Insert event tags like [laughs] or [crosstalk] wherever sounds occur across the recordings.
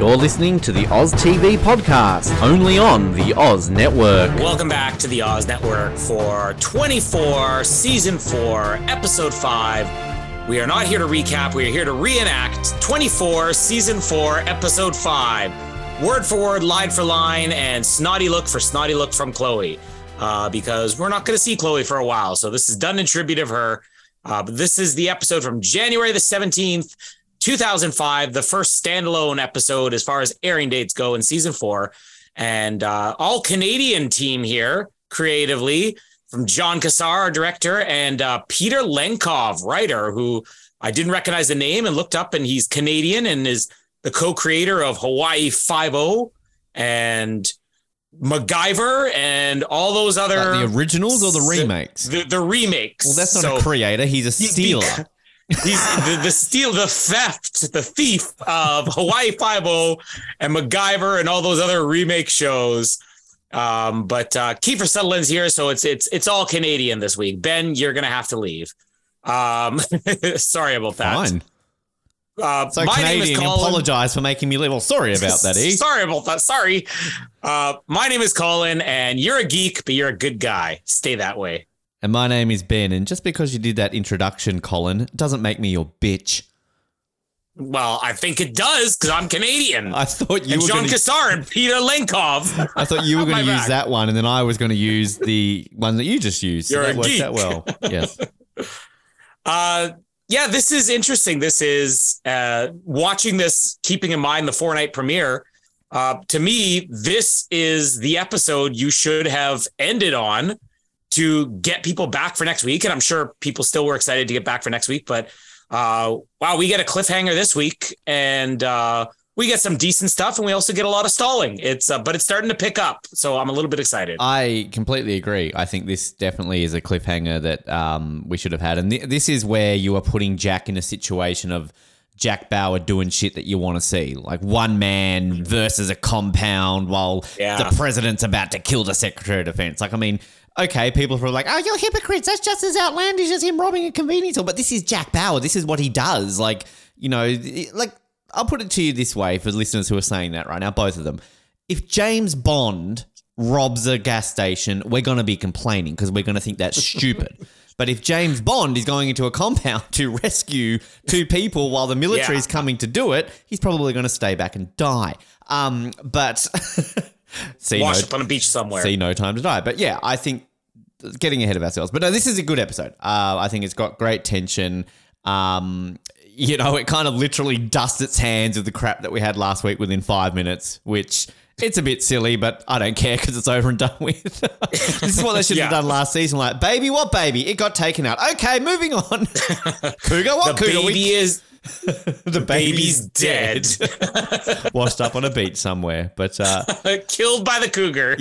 You're listening to the Oz TV podcast, only on the Oz Network. Welcome back to the Oz Network for 24, Season 4, Episode 5. We are not here to recap, we are here to reenact 24, Season 4, Episode 5. Word for word, line for line, and snotty look for snotty look from Chloe. Uh, because we're not going to see Chloe for a while. So this is done in tribute of her. Uh, but this is the episode from January the 17th, 2005, the first standalone episode as far as airing dates go in season four. And uh, all Canadian team here creatively from Jon Cassar, our director, and uh, Peter Lenkov, writer, who I didn't recognize the name and looked up, and he's Canadian and is the co-creator of Hawaii Five O and MacGyver and all those other Like the originals or the remakes? The, the remakes. Well, that's not So a creator, he's a stealer. [laughs] the, the steal, the theft, the thief of Hawaii Five O and MacGyver and all those other remake shows. Um, but uh, Kiefer Sutherland's here, so it's it's it's all Canadian this week. Ben, you're gonna have to leave. Um, [laughs] sorry about that. Fine. Uh, So my name is Canadian, Colin. apologise for making me leave. Well, sorry about that, E. [laughs] Sorry about that. Sorry. Uh, my name is Colin, and you're a geek, but you're a good guy. Stay that way. And my name is Ben, and just because you did that introduction, Colin, doesn't make me your bitch. Well, I think it does because I'm Canadian. I thought you and were John going to. Cassar and Peter Lenkov. I thought you were [laughs] going to use back. that one, and then I was going to use the one that you just used. So You're that a worked geek. out well. Yes. [laughs] Uh, yeah, this is interesting. This is uh, watching this, keeping in mind the four night premiere. Uh, to me, this is the episode you should have ended on to get people back for next week. And I'm sure people still were excited to get back for next week. But uh, wow, we get a cliffhanger this week, and uh, we get some decent stuff, and we also get a lot of stalling. It's uh, but it's starting to pick up, so I'm a little bit excited. I completely agree. I think this definitely is a cliffhanger that um, we should have had. And th- this is where you are putting Jack in a situation of Jack Bauer doing shit that you want to see. Like one man versus a compound while Yeah. the president's about to kill the Secretary of Defense. Like, I mean, okay, people are like, oh, you're hypocrites. That's just as outlandish as him robbing a convenience store. But this is Jack Bauer. This is what he does. Like, you know, like, I'll put it to you this way for listeners who are saying that right now, both of them. If James Bond robs a gas station, we're going to be complaining because we're going to think that's [laughs] stupid. But if James Bond is going into a compound [laughs] to rescue two people while the military is Yeah. coming to do it, he's probably going to stay back and die. Um, but [laughs] see, Wash no, up on a beach somewhere. see no time to die. But yeah, I think getting ahead of ourselves. But no, this is a good episode. Uh, I think it's got great tension. Um, you know, it kind of literally dusts its hands of the crap that we had last week within five minutes, which it's a bit silly, but I don't care because it's over and done [laughs] with. this is what they should have done last season. Like, baby, what baby? It got taken out. Okay, moving on. [laughs] Cougar, what the Cougar? baby We- is [laughs] the baby's dead. [laughs] Washed up on a beach somewhere. But uh, [laughs] Killed by the cougar.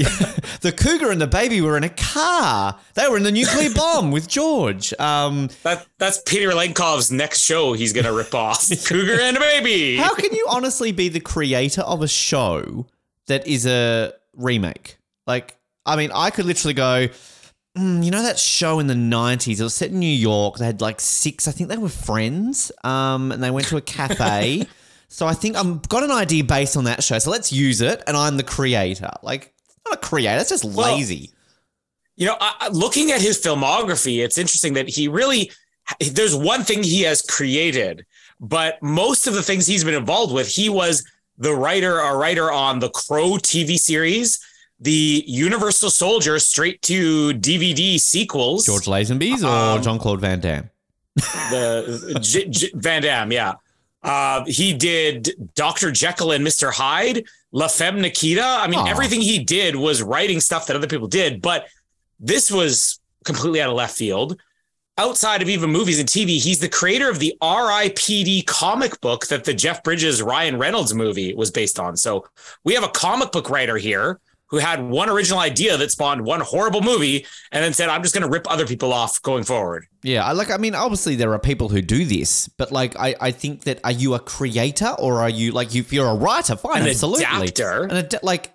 the cougar and the baby were in a car. They were in the nuclear bomb with George. Um, That that's Peter Lenkov's next show. He's gonna rip off Cougar and a baby. how can you honestly be the creator of a show that is a remake? Like, I mean, I could literally go, "Mm, you know, that show in the 90s, it was set in New York. They had like six, I think they were friends, um, and they went to a cafe. [laughs] so I think I've got an idea based on that show. So let's use it, and I'm the creator. Like, not a creator, it's just lazy. You know, I- looking at his filmography, it's interesting that he really there's one thing he has created, but most of the things he's been involved with, he was the writer, a writer on the Crow TV series. The Universal Soldier straight to DVD sequels. George Lazenby's or Um, Jean Claude Van Damme? [laughs] the J- J- Van Damme, yeah. Uh, he did Dr. Jekyll and Mr. Hyde, La Femme Nikita. I mean, Aw. everything he did was writing stuff that other people did, but this was completely out of left field. Outside of even movies and TV, he's the creator of the RIPD comic book that the Jeff Bridges Ryan Reynolds movie was based on. So we have a comic book writer here who had one original idea that spawned one horrible movie and then said, I'm just going to rip other people off going forward. Yeah, I like. I mean, obviously there are people who do this, but like, I, I think that are you a creator or are you like if you're a writer? Fine, An absolutely. adapter. An ad- like,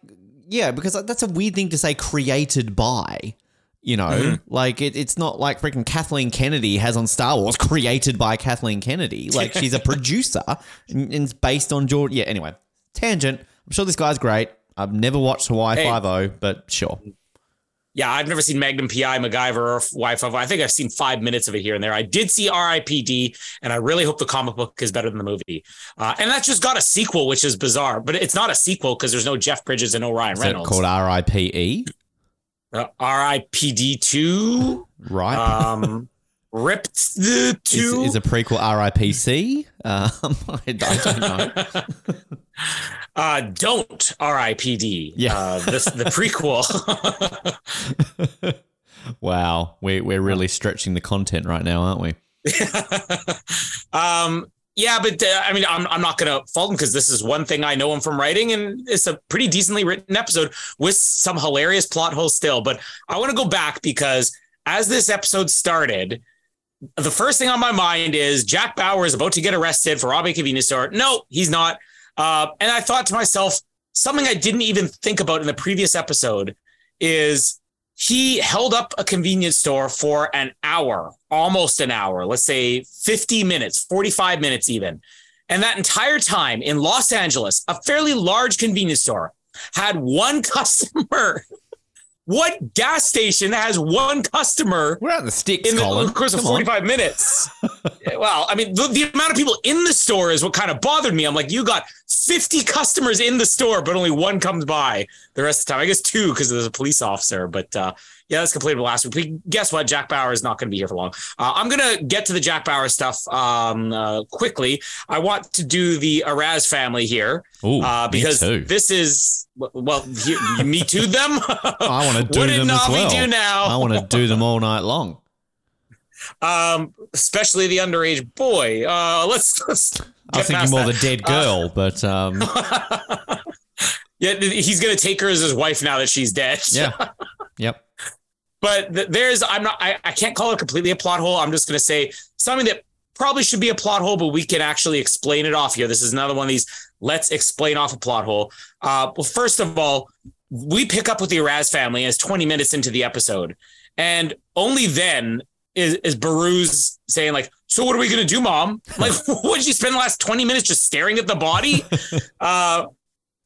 yeah, because that's a weird thing to say. Created by, you know, Mm-hmm. like it, it's not like freaking Kathleen Kennedy has on Star Wars. Created by Kathleen Kennedy, like she's a [laughs] producer and, and it's based on George. Yeah. Anyway, tangent. I'm sure this guy's great. I've never watched Hawaii Hey. Five O, but sure. Yeah, I've never seen Magnum PI, MacGyver, or Y5. I think I've seen five minutes of it here and there. I did see RIPD, and I really hope the comic book is better than the movie. Uh, and that just got a sequel, which is bizarre, but it's not a sequel because there's no Jeff Bridges and no Ryan Is Reynolds. called R I P E? Uh, RIPD 2, Right. um, Ripped the is, 2. is a prequel RIPC? Um, I, [laughs] I don't know. [laughs] uh, don't RIPD. Yeah. Uh, this, the prequel. [laughs] Wow, we, we're really stretching the content right now, aren't we? um, yeah, but uh, I mean, I'm, I'm not going to fault him because this is one thing I know him from writing, and it's a pretty decently written episode with some hilarious plot holes still. But I want to go back because as this episode started, the first thing on my mind is Jack Bauer is about to get arrested for robbing a convenience store. No, he's not. Uh, and I thought to myself, something I didn't even think about in the previous episode is he held up a convenience store for an hour, almost an hour, let's say 50 minutes, 45 minutes even. And that entire time in Los Angeles, a fairly large convenience store had one [laughs] customer. What gas station has one customer We're out in the sticks, in the, Colin. course of Come on. 45 minutes. [laughs] well, I mean, the, the amount of people in the store is what kind of bothered me. I'm like, you got 50 customers in the store, but only one comes by the rest of the time. I guess two because there's a police officer. But uh, yeah, that's completed last week. Guess what? Jack Bauer is not going to be here for long. Uh, I'm going to get to the Jack Bauer stuff um, uh, quickly. I want to do the Araz family here Ooh, uh, because this is, well, you, me too them. [laughs] I want to [laughs] do it them not as well. we do now? I want to do them all night long. [laughs] um, especially the underage boy. Uh, let's. let's I was get thinking more that. the dead Uh, girl, but um, yeah, he's gonna take her as his wife now that she's dead. yeah, yep. But th- there's I'm not I, I can't call it completely a plot hole. I'm just gonna say something that probably should be a plot hole, but we can actually explain it off here. This is another one of these let's explain off a plot hole. Uh, well, first of all, we pick up with the Araz family as 20 minutes into the episode, and only then is is Behrooz saying like, "So what are we gonna do, Mom? [laughs] Like, [laughs] what did you spend the last 20 minutes just staring at the body?" [laughs] uh,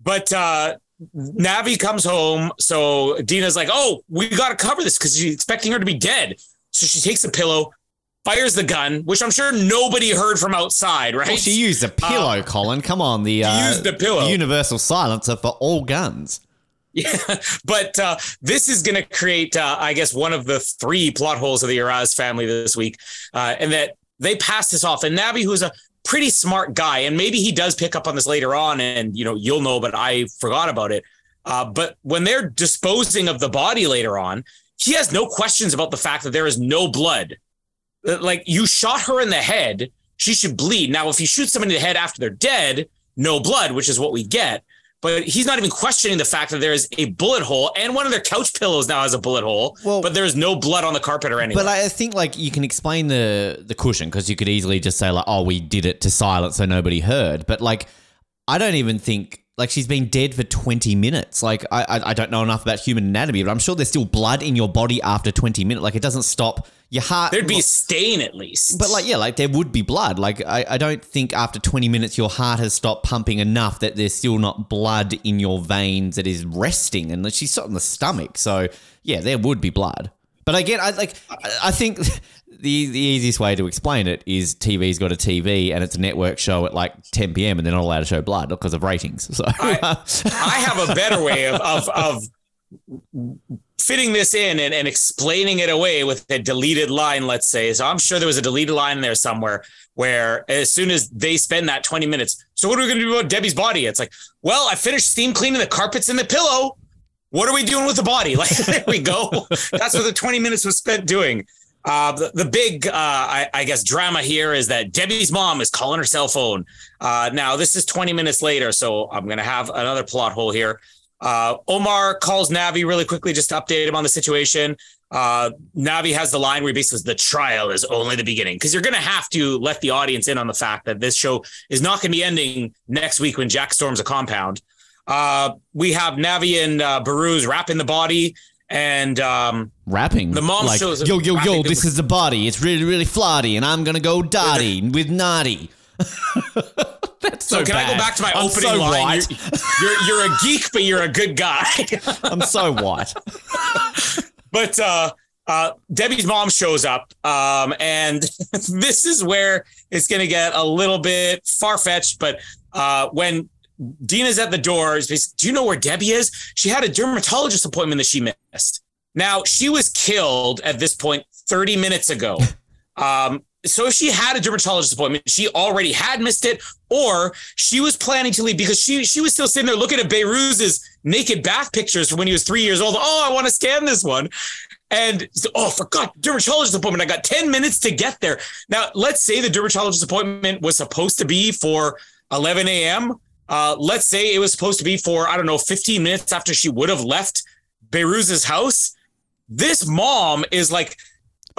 but uh, Navi comes home, so Dina's like, "Oh, we got to cover this because she's expecting her to be dead." So she takes a pillow, fires the gun, which I'm sure nobody heard from outside, right? Well, she used a pillow, Colin. Come on, the uh, used a pillow. universal silencer for all guns. Yeah, [laughs] but uh, this is going to create, uh, I guess, one of the three plot holes of the Araz family this week, uh, and that they pass this off. And Navi, who's a pretty smart guy, and maybe he does pick up on this later on, and you know you'll know, but I forgot about it. Uh, but when they're disposing of the body later on, he has no questions about the fact that there is no blood. Uh, Like you shot her in the head, she should bleed. Now, if you shoot somebody in the head after they're dead, no blood, which is what we get. But he's not even questioning the fact that there is a bullet hole, and one of their couch pillows now has a bullet hole. Well- but there is no blood on the carpet or anything. But I think like you can explain the the cushion because you could easily just say like, oh, we did it to silence so nobody heard. But like, I don't even think like she's been dead for twenty minutes. Like I I, I don't know enough about human anatomy, but I'm sure there's still blood in your body after twenty minutes. Like it doesn't stop your heart. There'd be a stain at least. But like, yeah, like there would be blood. Like, I, I don't think after 20 minutes your heart has stopped pumping enough that there's still not blood in your veins that is resting. And she's shot in the stomach. So, yeah, there would be blood. But again, I like, I- I think [laughs] the, the easiest way to explain it is TV's got a TV and it's a network show at like 10 p.m. and they're not allowed to show blood because of ratings. So, I [laughs] have a better way of, of, of fitting this in and, and explaining it away with a deleted line, let's say. So I'm sure there was a deleted line there somewhere where as soon as they spend that 20 minutes, so what are we going to do about Debbie's body? It's like, well, I finished steam cleaning the carpets and the pillow. What are we doing with the body? [laughs] Like, there we go. That's what the 20 minutes was spent doing. Uh, the, the big, uh, I, I, guess, drama here is that Debbie's mom is calling her cell phone. Uh, now, this is 20 minutes later, so I'm going to have another plot hole here. Uh, Omar calls Navi really quickly just to update him on the situation. Uh, Navi has the line where he basically says, the trial is only the beginning because you're going to have to let the audience in on the fact that this show is not going to be ending next week when Jack storms a compound. Uh, we have Navi and uh, Behrooz wrapping the body and um, rapping. The mom like, shows yo yo yo. This is the body. It's really really flotty, and I'm gonna go dotty [laughs] with naughty. [laughs] That's so, so can bad. I go back to my I'm opening so line? White. You're, you're, you're a geek, but you're a good guy. [laughs] I'm so white. [laughs] but uh, uh, Debbie's mom shows up, um, and this is where it's going to get a little bit far fetched. But uh, when Dina's at the door, do you know where Debbie is? She had a dermatologist appointment that she missed. Now she was killed at this point 30 minutes ago. Um, so she had a dermatologist appointment, she already had missed it, or she was planning to leave because she she was still sitting there looking at Behrooz's naked bath pictures from when he was three years old. Oh, I want to scan this one. And oh, forgot dermatologist appointment. I got 10 minutes to get there. Now, let's say the dermatologist appointment was supposed to be for 11 a.m. Uh, let's say it was supposed to be for, I don't know, 15 minutes after she would have left Behrooz's house. This mom is like,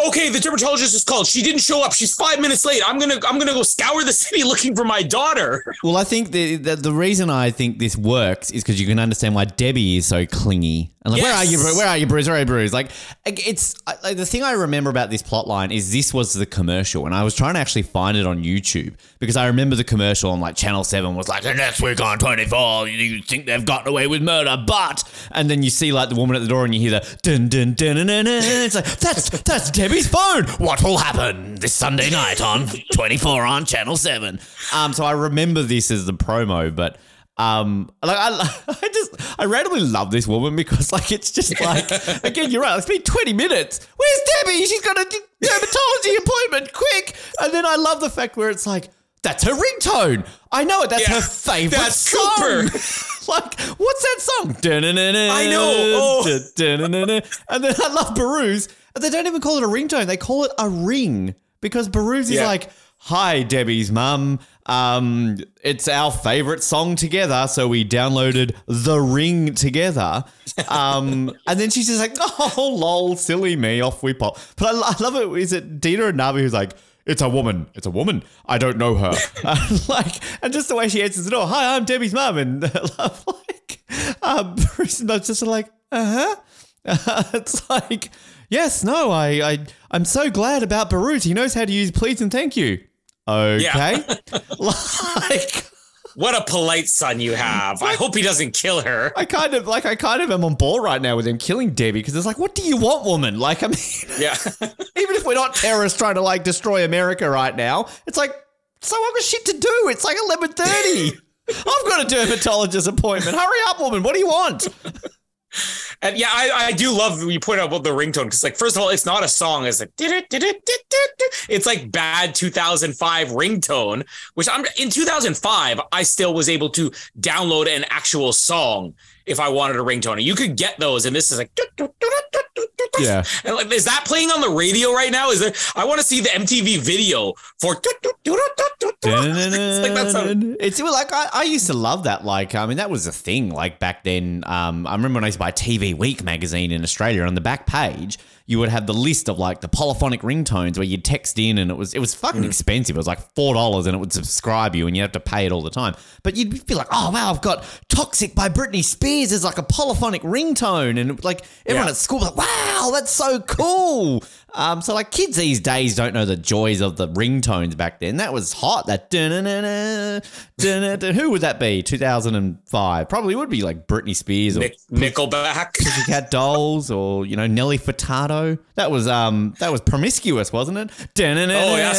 okay, the dermatologist is called. She didn't show up. She's five minutes late. I'm gonna I'm gonna go scour the city looking for my daughter. [laughs] Well, I think the the, the reason I think this works is because you can understand why Debbie is so clingy. And like, yes. where are you? Where are you, Bruce? Where are you, Bruce? Like, it's like, the thing I remember about this plot line is this was the commercial, and I was trying to actually find it on YouTube because I remember the commercial on like Channel Seven was like, the next week on Twenty Four, you think they've gotten away with murder, but and then you see like the woman at the door, and you hear the dun dun dun dun dun. dun. It's like that's that's Debbie's phone. What will happen this Sunday night on Twenty Four on Channel Seven? Um, so I remember this as the promo, but um, like I, [laughs] I just, I randomly love this woman because like it's just like, [laughs] again, you're right. It's been 20 minutes. Where's Debbie? She's got a dermatology [laughs] appointment. Quick! And then I love the fact where it's like, that's her ringtone. I know it. That's yeah, her favorite that's song. Like, what's that song? I know. Oh. And then I love. And they don't even call it a ringtone. They call it a ring because Behrooz is like, Hi, Debbie's mum. Um, it's our favorite song together, so we downloaded The Ring together. Um, [laughs] and then she's just like, oh, lol, silly me, off we pop. But I, I love it. Is it Dina and Navi who's like, it's a woman. It's a woman. I don't know her. [laughs] [laughs] uh, like, and just the way she answers it all. Hi, I'm Debbie's mum, and like, um, just like, uh huh. Uh, it's like, yes, no, I, I, I'm so glad about Behrooz. He knows how to use please and thank you. Okay. Yeah. [laughs] like what a polite son you have. Like, I hope he doesn't kill her. I kind of like I kind of am on board right now with him killing Debbie because it's like, what do you want, woman? Like, I mean, yeah. [laughs] even if we're not terrorists trying to like destroy America right now, it's like, so I've got shit to do. It's like eleven thirty. [laughs] I've got a dermatologist appointment. Hurry up, woman. What do you want? And yeah, I, I do love you point out about the ringtone because, like, first of all, it's not a song. It's like did it did it did it. it's like bad 2005 ringtone, which I'm in 2005. I still was able to download an actual song if I wanted a ringtone. And you could get those, and this is like [laughs] yeah. And like, is that playing on the radio right now? Is there? I want to see the MTV video for. [laughs] it's like that's [laughs] it's like I, I used to love that. Like I mean, that was a thing. Like back then, um, I remember when I used to buy TV Week magazine in Australia. On the back page, you would have the list of like the polyphonic ringtones where you'd text in and it was it was fucking mm. expensive. It was like four dollars and it would subscribe you and you'd have to pay it all the time. But you'd be like, oh wow, I've got Toxic by Britney Spears as like a polyphonic ringtone, and like everyone yeah. at school was like, wow, that's so cool. Um, so like kids these days don't know the joys of the ringtones back then. That was hot. That who would that be? Two thousand and five. Probably would be like Britney Spears or Nick, Nickelback, Pussycat Dolls, or you know Nelly Furtado. That was um that was promiscuous, wasn't it? Oh yeah.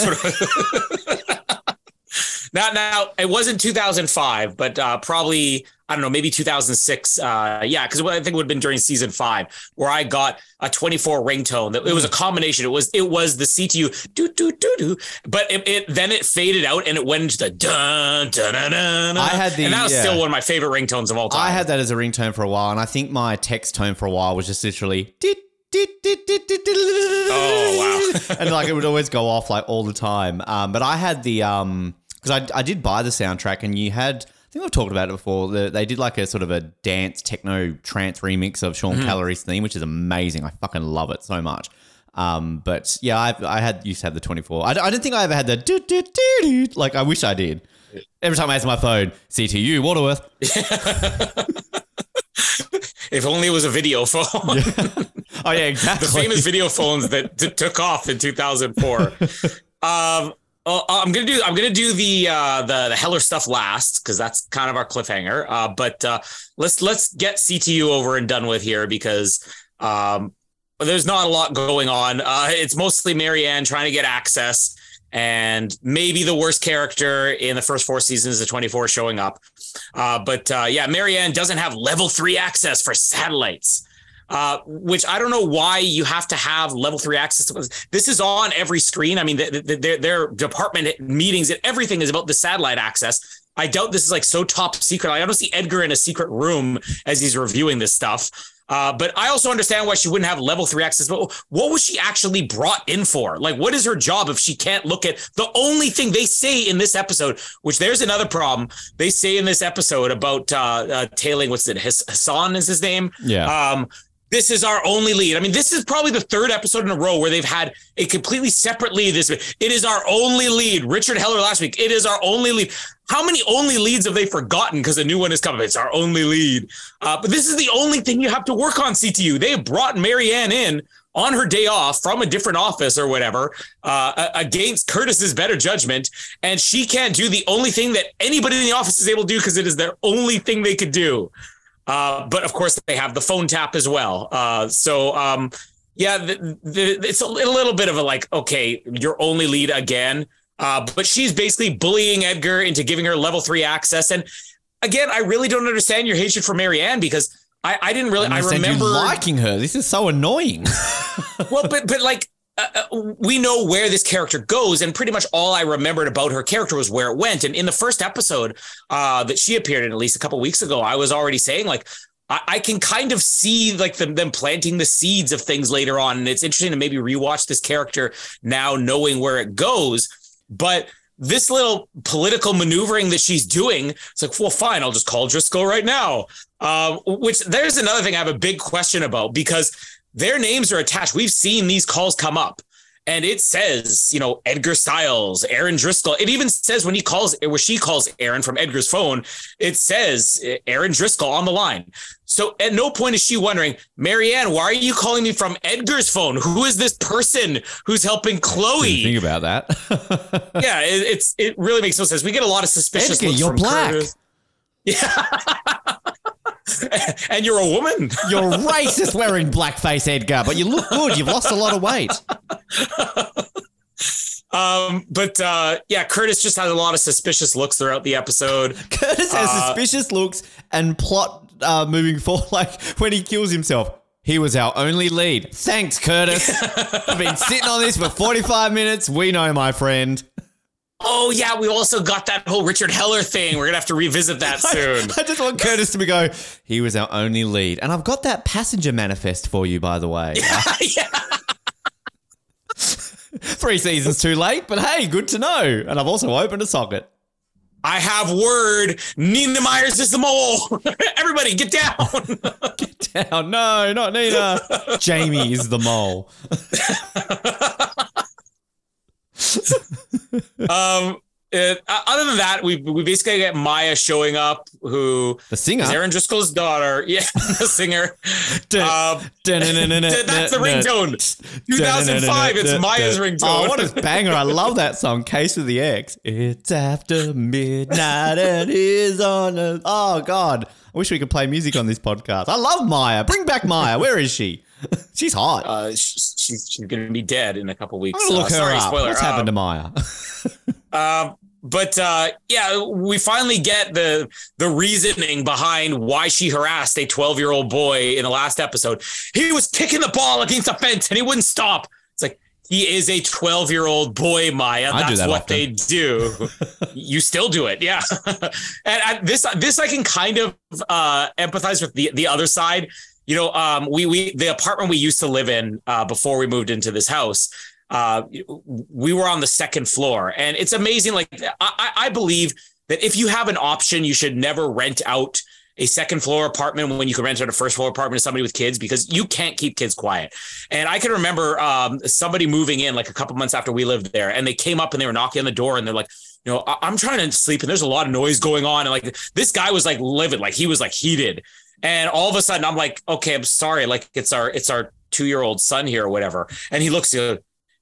[laughs] now, now it wasn't 2005, but uh, probably I don't know, maybe 2006. Uh, yeah, because I think it would have been during season five where I got a 24 ringtone. That it was a combination. It was it was the CTU do do do do, but it, it then it faded out and it went into the dun dun dun dun. I had the- and that was yeah. still one of my favorite ringtones of all time. I had that as a ringtone for a while, and I think my text tone for a while was just literally. "Dit, dit, dit, dit, dit, dit, Oh, wow! and like it would always go off like all the time. Um, but I had the um because I I did buy the soundtrack, and you had. I think I've talked about it before. The, they did like a sort of a dance techno trance remix of Sean Callery's theme, which is amazing. I fucking love it so much. Um, but yeah, I, I had used to have the 24. I, I don't think I ever had the do, do, do, do, like I wish I did. Every time I answer my phone, CTU Waterworth. [laughs] if only it was a video phone. [laughs] Oh yeah, exactly. the famous video phones that t- took off in 2004. [laughs] um, uh, I'm gonna do I'm gonna do the uh, the the Heller stuff last because that's kind of our cliffhanger. Uh, but uh, let's let's get CTU over and done with here because um, there's not a lot going on. Uh, it's mostly Marianne trying to get access, and maybe the worst character in the first four seasons of 24 showing up. Uh, but uh, yeah, Marianne doesn't have level three access for satellites uh, which I don't know why you have to have level three access to this is on every screen. I mean, th- th- their, their department meetings and everything is about the satellite access. I doubt this is like so top secret. I don't see Edgar in a secret room as he's reviewing this stuff. Uh, but I also understand why she wouldn't have level three access. But what was she actually brought in for? Like, what is her job if she can't look at the only thing they say in this episode? Which there's another problem. They say in this episode about uh, uh tailing. What's it? Hass- Hassan is his name. Yeah. Um, this is our only lead. I mean, this is probably the third episode in a row where they've had a completely separate lead. This week. it is our only lead. Richard Heller last week. It is our only lead. How many only leads have they forgotten because a new one is coming? It's our only lead. Uh, but this is the only thing you have to work on. CTU. They brought Marianne in on her day off from a different office or whatever uh, against Curtis's better judgment, and she can't do the only thing that anybody in the office is able to do because it is their only thing they could do. Uh, but of course, they have the phone tap as well. Uh, so, um, yeah, the, the, it's a, little bit of a like, okay, your only lead again. Uh, but she's basically bullying Edgar into giving her level three access. And again, I really don't understand your hatred for Marianne because I, I didn't really. I, understand remember liking her. This is so annoying. well, [laughs] but but like uh, we know where this character goes, and pretty much all I remembered about her character was where it went. And in the first episode uh, that she appeared in, at least a couple weeks ago, I was already saying like. I, I can kind of see like them, them planting the seeds of things later on, and it's interesting to maybe rewatch this character now, knowing where it goes. But this little political maneuvering that she's doing, it's like, well, fine, I'll just call Driscoll right now. Uh, which there's another thing I have a big question about because their names are attached. We've seen these calls come up. And it says, you know, Edgar Stiles, Erin Driscoll. It even says when he calls, where she calls Erin from Edgar's phone, it says eh, Erin Driscoll on the line. So at no point is she wondering, Marianne, why are you calling me from Edgar's phone? Who is this person who's helping Chloe? Think about that. [laughs] yeah, it, it's it really makes no sense. We get a lot of suspicious Edgar, looks you're from black. Curtis. [laughs] Yeah. [laughs] and you're a woman. You're [laughs] racist wearing blackface, Edgar, but you look good. You've lost a lot of weight. [laughs] Um, but uh, yeah, Curtis just has a lot of suspicious looks throughout the episode. Curtis has Uh, suspicious looks and plot uh, moving forward. Like when he kills himself, he was our only lead. Thanks, Curtis. I've been sitting on this for 45 minutes. We know, my friend. Oh yeah, we also got that whole Richard Heller thing. We're gonna have to revisit that [laughs] soon. [laughs] I just want Curtis to be go, he was our only lead. And I've got that passenger manifest for you, by the way. [laughs] yeah. Three seasons too late, but hey, good to know. And I've also opened a socket. I have word. Nina Myers is the mole. Everybody, get down. Get down. No, not Nina. Jamie is the mole. [laughs] um. it- other than that, we we basically get Maya showing up, who The singer. is Erin Driscoll's daughter. [laughs] Yeah, the singer. [laughs] Um, that's the ringtone. 2005. It's Mya's ringtone. Oh, what a banger. I love that song, Case of the Ex. It's after midnight and he's on a. Oh, God. I wish we could play music on this podcast. I love Mya. Bring back Mya. Where is she? [laughs] She's hot. uh, she's she's, to be dead in a couple weeks. Uh, her sorry, up. spoiler. What's Um, happened to Mya? [laughs] Um, but uh, yeah, we finally get the the reasoning behind why she harassed a 12 year old boy in the last episode. He was kicking the ball against the fence and he wouldn't stop. It's like he is a 12 year old boy, Maya. I That's that what often. they do. [laughs] you still do it, yeah. and I, this this I can kind of uh, empathize with the the other side. You know, um, we we the apartment we used to live in uh, before we moved into this house. Uh, we were on the second floor, and it's amazing. Like I, I I believe that if you have an option, you should never rent out a second floor apartment when you can rent out a first floor apartment to somebody with kids because you can't keep kids quiet. And I can remember um, somebody moving in like a couple months after we lived there, and they came up and they were knocking on the door, and they're like, you know, I'm trying to sleep, and there's a lot of noise going on, and like this guy was like livid, like he was like heated, and all of a sudden I'm like, okay, I'm sorry, like it's our it's our two year old son here or whatever, and he looks, uh,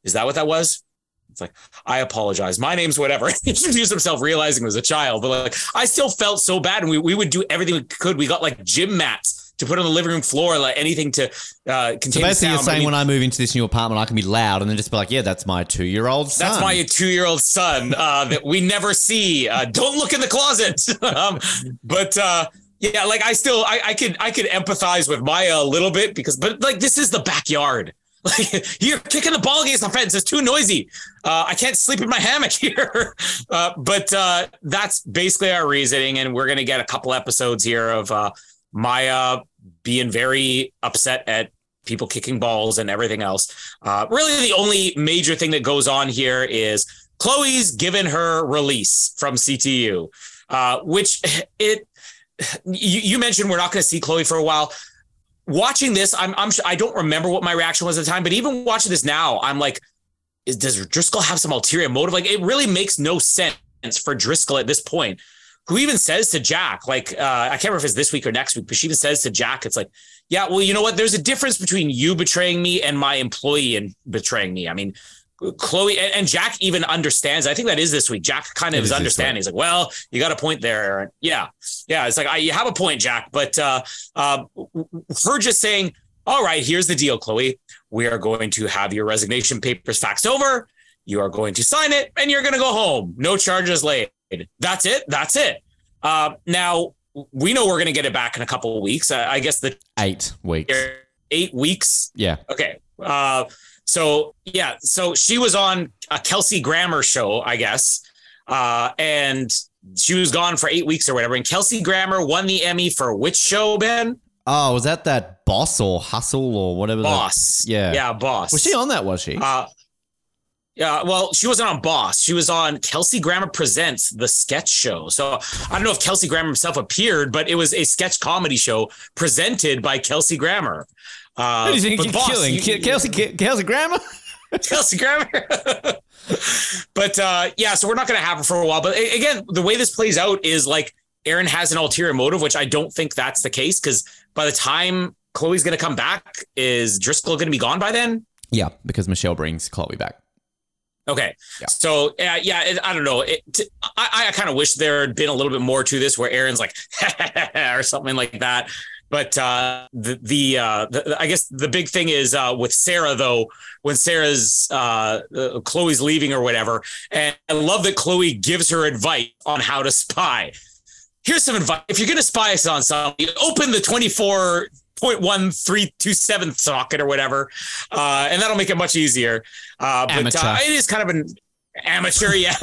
is that what that was? It's like, I apologize. My name's whatever. [laughs] He introduced himself realizing it was a child, but like I still felt so bad. And we, we would do everything we could. We got like gym mats to put on the living room floor, like anything to uh contain So basically, sound. you're But I saying mean, when I move into this new apartment, I can be loud and then just be like, "Yeah, that's my two-year-old son." that's my two-year-old son uh, that we never see. Uh, don't look in the closet. [laughs] um, but uh, yeah, like I still, I, I could, I could empathize with Maya a little bit because, but like this is the backyard. [laughs] Like you're kicking the ball against the fence. It's too noisy. Uh, I can't sleep in my hammock [laughs] here. Uh, but uh, that's basically our reasoning, and we're gonna get a couple episodes here of uh, Maya being very upset at people kicking balls and everything else. Uh, really, the only major thing that goes on here is Chloe's given her release from CTU, uh, which [laughs] it. [sighs] You, you mentioned we're not going to see Chloe for a while. Watching this, I'm, I'm I don't remember what my reaction was at the time, but even watching this now, I'm like, is, does Driscoll have some ulterior motive? Like, it really makes no sense for Driscoll at this point. Who even says to Jack, like, uh, I can't remember if it's this week or next week, but she even says to Jack, it's like, yeah, well, you know what? There's a difference between you betraying me and my employee and betraying me. I mean, Chloe and, Jack even understands. I think that is this week. Jack kind of It is understanding. He's like, well, you got a point there, Erin. Yeah. Yeah. It's like, I, you have a point, Jack. But uh, uh, her just saying, all right, here's the deal, Chloe. We are going to have your resignation papers faxed over. You are going to sign it and you're going to go home. No charges laid. That's it. That's it. Uh, now, we know we're going to get it back in a couple of weeks. Uh, I guess the eight weeks. eight weeks Yeah, Okay. Uh, so yeah, so she was on a Kelsey Grammer show, I guess, uh, and she was gone for eight weeks or whatever. And Kelsey Grammer won the Emmy for which show, Ben? Oh, was that that boss or hustle or whatever? that- Boss. yeah. yeah, Boss. was she on that? Was she? Uh, yeah, well, she wasn't on Boss. She was on Kelsey Grammer Presents, the sketch show. So I don't know if Kelsey Grammer himself appeared, but it was a sketch comedy show presented by Kelsey Grammer. Uh, you think but you're Boss, killing? you- Kelsey, Kelsey Grammer? [laughs] Kelsey Grammer. but uh, yeah, so we're not going to have her for a while. But again, the way this plays out is like Erin has an ulterior motive, which I don't think that's the case because by the time Chloe's going to come back, is Driscoll going to be gone by then? yeah, because Michelle brings Chloe back. Okay. Yeah. So uh, yeah, it, I don't know. It, t- I, I kind of wish there had been a little bit more to this where Erin's like [laughs] or something like that. But uh, the the, uh, the I guess the big thing is uh, with Sarah though when Sarah's uh, uh, Chloe's leaving or whatever, and I love that Chloe gives her advice on how to spy. Here's some advice: if you're going to spy us on somebody, open the 24 point one three two seven socket or whatever, uh, and that'll make it much easier. Uh, but uh, it is kind of an amateur, [laughs] yeah.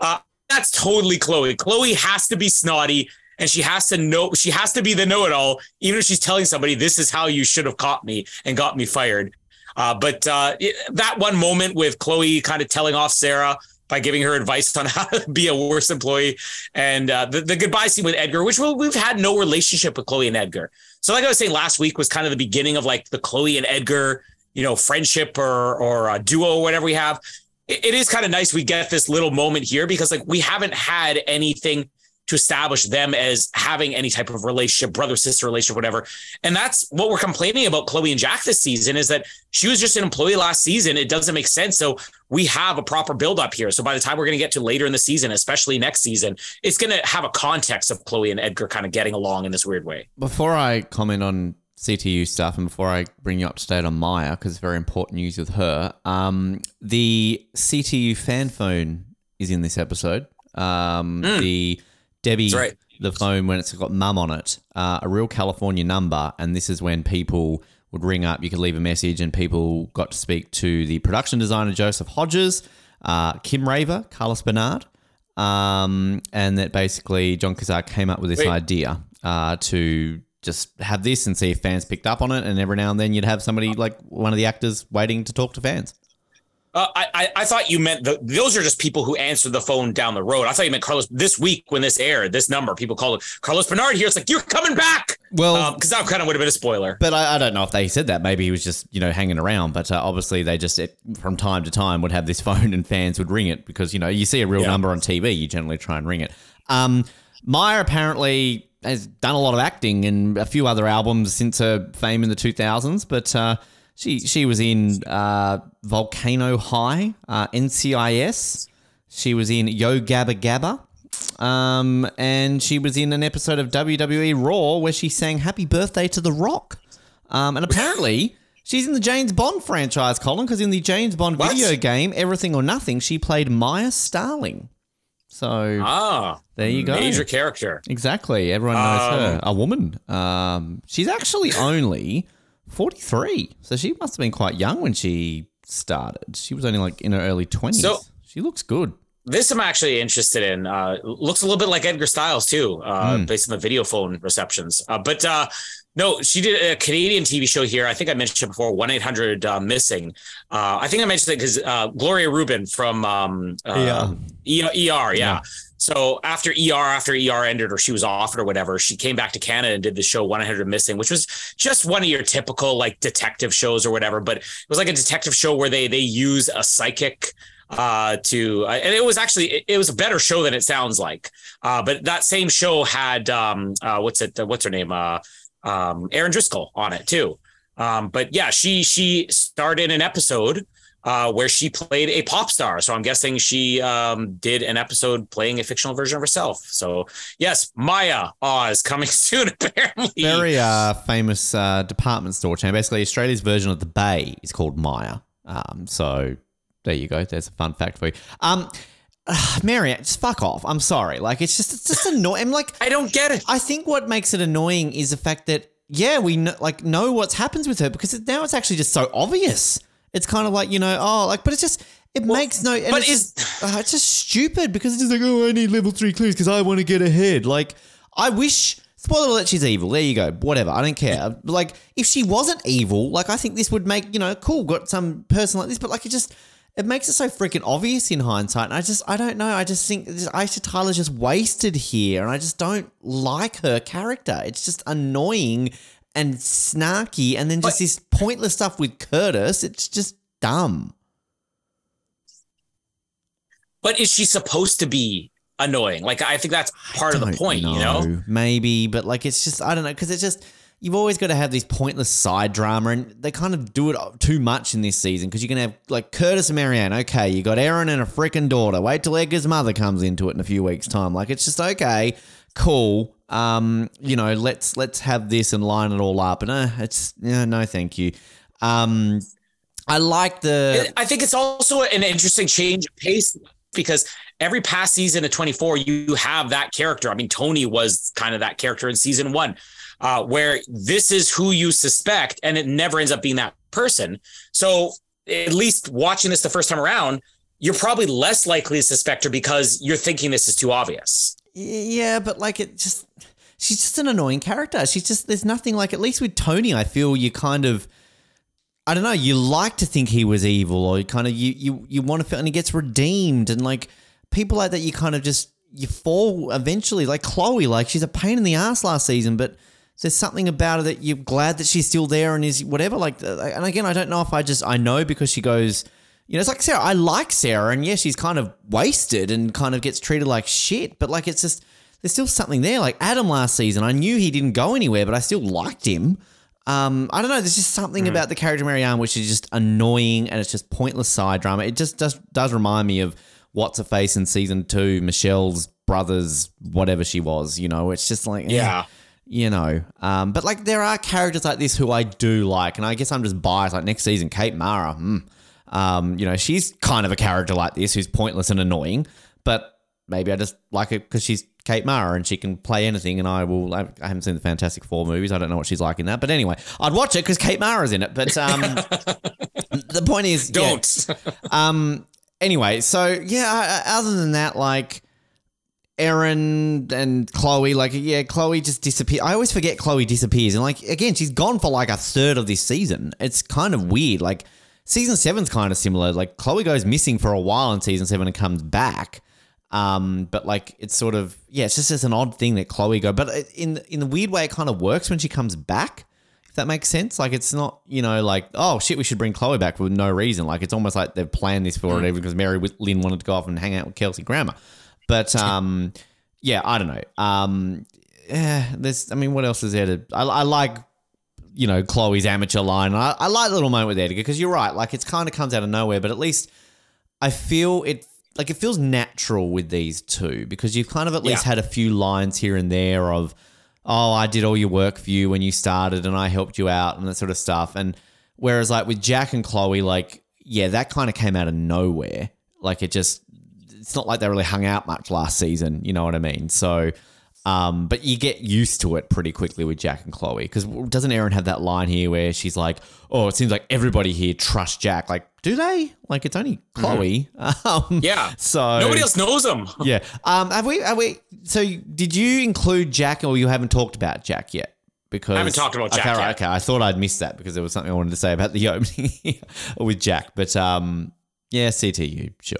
uh, that's totally Chloe. Chloe has to be snotty, and she has to know. She has to be the know-it-all, even if she's telling somebody, "This is how you should have caught me and got me fired." Uh, but uh, it- that one moment with Chloe kind of telling off Sarah by giving her advice on [laughs] how to be a worse employee, and uh, the, the goodbye scene with Edgar, which we- we've had no relationship with Chloe and Edgar. So, like I was saying last week, was kind of the beginning of like the Chloe and Edgar, you know, friendship or or a duo or whatever we have. It- it is kind of nice we get this little moment here because like we haven't had anything to establish them as having any type of relationship, brother sister relationship, whatever. And that's what we're complaining about Chloe and Jack this season is that she was just an employee last season. It doesn't make sense. So we have a proper build up here. So by the time we're going to get to later in the season, especially next season, it's going to have a context of Chloe and Edgar kind of getting along in this weird way. Before I comment on CTU stuff and before I bring you up to date on Maya, because it's very important news with her, um, the CTU fan phone is in this episode. um, the Debbie. Right. the phone when it's got mum on it, uh, a real California number, and this is when people would ring up. You could leave a message, and people got to speak to the production designer Joseph Hodges, uh, Kim Raver, Carlos Bernard, um, and that basically Jon Cassar came up with this Wait. idea uh, to just have this and see if fans picked up on it, and every now and then you'd have somebody like one of the actors waiting to talk to fans. Uh, I, I I thought you meant the, those are just people who answer the phone down the road. I thought you meant Carlos this week when this aired. This number people call it Carlos Bernard here. It's like you're coming back. Well- because that kind of would have been a spoiler. But I, I don't know if they said that. Maybe he was just you know hanging around. But uh, obviously they just it, from time to time would have this [laughs] phone and fans would ring it because you know you see a real Yeah. number on TV, you generally try and ring it. Um, Mya apparently has done a lot of acting and a few other albums since her fame in the 2000s, but. Uh, she, she was in uh, Volcano High, uh, NCIS. She was in Yo Gabba Gabba. Um, and she was in an episode of WWE Raw where she sang Happy Birthday to The Rock. Um, and apparently, she's in the James Bond franchise, Colin, because in the James Bond What? video game, Everything or Nothing, she played Mya Starling. So Ah, there you go. Major character. Exactly. Everyone knows Um, her. A woman. Um, she's actually only 43. So she must have been quite young when she started. She was only like in her early 20s. So- she looks good. This I'm actually interested in. Uh, looks a little bit like Edgar Stiles too, uh, Hmm. based on the video phone receptions. Uh, but uh, no, she did a Canadian TV show here. I think I mentioned it before, one eight hundred uh, missing. Uh, I think I mentioned it because uh, Gloria Reuben from um, uh, E- ER, yeah. Yeah. So after ER, after ER ended or she was offered or whatever, she came back to Canada and did the show 100 Missing, which was just one of your typical like detective shows or whatever. But it was like a detective show where they they use a psychic uh to uh, and it was actually it, it was a better show than it sounds like uh but that same show had um uh what's it what's her name uh um Erin Driscoll on it too um but yeah she she starred in an episode uh where she played a pop star so I'm guessing she um did an episode playing a fictional version of herself so yes Maya Oz coming [laughs] soon apparently Very uh, famous uh, department store chain. Basically, Australia's version of the Bay is called Myer. Um, so there you go. There's a fun fact for you. Um, uh, [sighs] Mary, just fuck off. I'm sorry. Like it's just it's just [laughs] annoying. I'm like I don't get it I think what makes it annoying is the fact that yeah, we know, like know what's happens with her because it, now it's actually just so obvious. It's kind of like you know, oh, like, but it's just it makes no. But it's is- just, uh, it's just stupid because it's just like oh, I need level three clues because I want to get ahead. Like I wish. Spoiler alert, she's evil. There you go. Whatever. I don't care. Like, if she wasn't evil, like, I think this would make, you know, cool, got some person like this, but, like, it just, it makes it so freaking obvious in hindsight. And I just, I don't know. I just think this Aisha Tyler's just wasted here. And I just don't like her character. It's just annoying and snarky. And then just But- this pointless stuff with Curtis. It's just dumb. but is she supposed to be annoying like I think that's part of the point you know Maybe, but like it's just I don't know because it's just you've always got to have these pointless side drama, and they kind of do it too much in this season because you can have like Curtis and Marianne. Okay, you got Erin and a freaking daughter. Wait till Edgar's mother comes into it in a few weeks' time. Like it's just okay, cool. Um, you know, let's let's have this and line it all up. And uh, it's yeah, no, thank you. Um, I like the I think it's also an interesting change of pace because every past season of 24, you have that character. I mean, Tony was kind of that character in season one, uh, where this is who you suspect, and it never ends up being that person. So at least watching this the first time around, you're probably less likely to suspect her because you're thinking this is too obvious. Yeah, but like it just she's just an annoying character. She's just there's nothing like at least with Tony, I feel you kind of I don't know, you like to think he was evil or you kind of you you you want to feel and he gets redeemed and like people like that you kind of just you fall eventually like Chloe like she's a pain in the ass last season but there's something about her that you're glad that she's still there and is whatever like uh, and again I don't know if I just I know because she goes you know, it's like Sarah. I like Sarah, and yeah, she's kind of wasted and kind of gets treated like shit. But like, it's just there's still something there. Like Adam last season, I knew he didn't go anywhere, but I still liked him. Um, I don't know. There's just something about the character Marianne which is just annoying and it's just pointless side drama. It just does does remind me of what's a face in season two, Michelle's brother's whatever she was. You know, it's just like eh Yeah. you know. Um, but like there are characters like this who I do like, and I guess I'm just biased. Like next season, Kate Mara, mm, um, you know, she's kind of a character like this who's pointless and annoying. But maybe I just like it because she's Kate Mara and she can play anything. And I will. I, haven't seen the Fantastic Four movies. I don't know what she's like in that. But anyway, I'd watch it because Kate Mara's in it. But um, [laughs] the point is. Don't. [laughs] Um. Anyway, so yeah. Other than that, like Erin and Chloe, like yeah, Chloe just disappears. I always forget Chloe disappears, and like again, she's gone for like a third of this season. It's kind of weird. Like season seven's kind of similar. Like Chloe goes missing for a while in season seven and comes back. Um, but like it's sort of yeah, it's just it's an odd thing that Chloe go. But in in the weird way, it kind of works when she comes back. If that makes sense. Like it's not you know like oh shit, we should bring Chloe back for no reason. Like it's almost like they've planned this for it because Mary Lynn wanted to go off and hang out with Kelsey Grammer. But [laughs] um, yeah, I don't know. Um, yeah, there's. I mean, what else is there to? I, I like, you know, Chloe's amateur line. I, I like the little moment with Edgar because you're right. Like, it's kind of comes out of nowhere, but at least I feel it. Like, it feels natural with these two because you've kind of at least Yeah. had a few lines here and there of, oh, I did all your work for you when you started and I helped you out and that sort of stuff. And whereas, like with Jack and Chloe, like, yeah, that kind of came out of nowhere. Like, it just it's not like they really hung out much last season. You know what I mean? So, um, but you get used to it pretty quickly with Jack and Chloe because doesn't Erin have that line here where she's like, "Oh, it seems like everybody here trusts Jack." Like, do they? Like, it's only Chloe. [laughs] Um, Yeah. So Nobody else knows him. [laughs] Yeah. Um. Have we? Have we? So, did you include Jack, or you haven't talked about Jack yet? Because I haven't talked about Jack Okay, right, yet. okay. I thought I'd missed that because there was something I wanted to say about the [laughs] opening with Jack. But um, yeah, CTU, sure.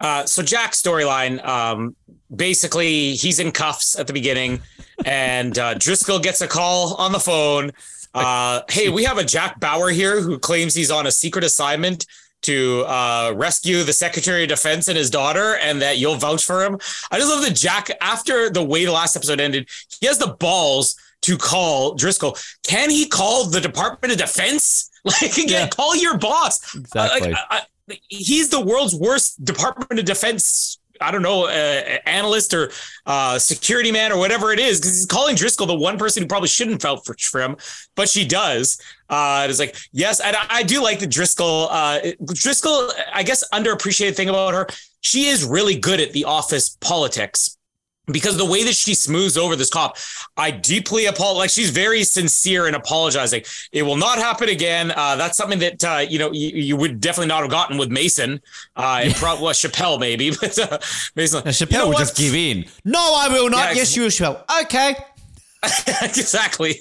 Uh, so Jack's storyline, um, basically, he's in cuffs at the beginning, and uh, Driscoll gets a call on the phone. Uh, hey, we have a Jack Bauer here who claims he's on a secret assignment to uh, rescue the Secretary of Defense and his daughter, and that you'll vouch for him. I just love that Jack, after the way the last episode ended, he has the balls to call Driscoll. Can he call the Department of Defense? [laughs] Like, again, Yeah. call your boss. Exactly. Like, I, I, he's the world's worst Department of Defense. I don't know, uh, analyst or uh, security man or whatever it is, because he's calling Driscoll the one person who probably shouldn't felt for, him, but she does. Uh, it's like, yes, and I, I do like the Driscoll. Uh, Driscoll, I guess, underappreciated thing about her, she is really good at the office politics because the way that she smooths over this cop, I deeply apologize. Like she's very sincere in apologizing. It will not happen again. Uh, that's something that uh, you know you, you would definitely not have gotten with Mason. Uh, and probably well, Chappelle maybe, [laughs] but uh, Mason. Now, Chappelle you know would just give in. No, I will not. Yeah, yes, you will, Chappelle. Okay. [laughs] exactly.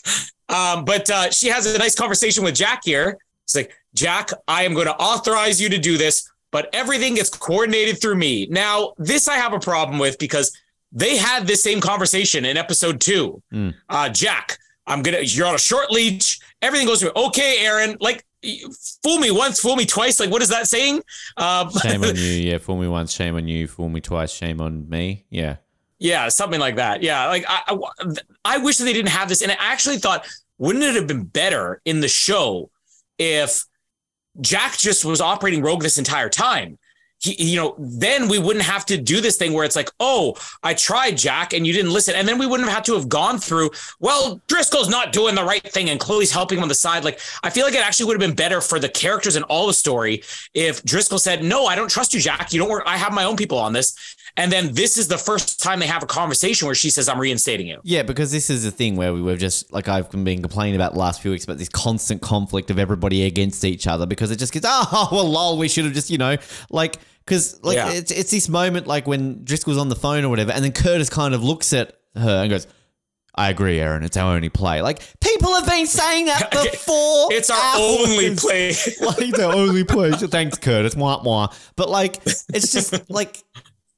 [laughs] um, but uh, she has a nice conversation with Jack here. It's like, Jack, I am going to authorize you to do this, but everything gets coordinated through me. Now, this I have a problem with because they had this same conversation in episode two. Mm. Uh, Jack, I'm gonna. You're on a short leash. Everything goes through. Okay, Erin. Like, fool me once, fool me twice. Like, what is that saying? Um, Shame on you. [laughs] Yeah, fool me once. Shame on you. Fool me twice. Shame on me. Yeah. Yeah, something like that. Yeah, like I, I, I wish that they didn't have this, and I actually thought, wouldn't it have been better in the show if Jack just was operating Rogue this entire time? He, you know, then we wouldn't have to do this thing where it's like, oh, I tried Jack and you didn't listen, and then we wouldn't have had to have gone through. Well, Driscoll's not doing the right thing, and Chloe's helping him on the side. Like, I feel like it actually would have been better for the characters and all the story if Driscoll said, "No, I don't trust you, Jack. You don't work. I have my own people on this." And then this is the first time they have a conversation where she says, I'm reinstating you. Yeah, because this is the thing where we were just like I've been complaining about the last few weeks about this constant conflict of everybody against each other because it just gets [laughs] oh well lol we should have just you know like because like Yeah. it's it's this moment like when Driscoll's on the phone or whatever and then Curtis kind of looks at her and goes. I agree, Erin. It's our only play. Like people have been saying that [laughs] before. It's our hours. only play. [laughs] like the only play. Thanks, Curtis. Wah wah. But like, it's just like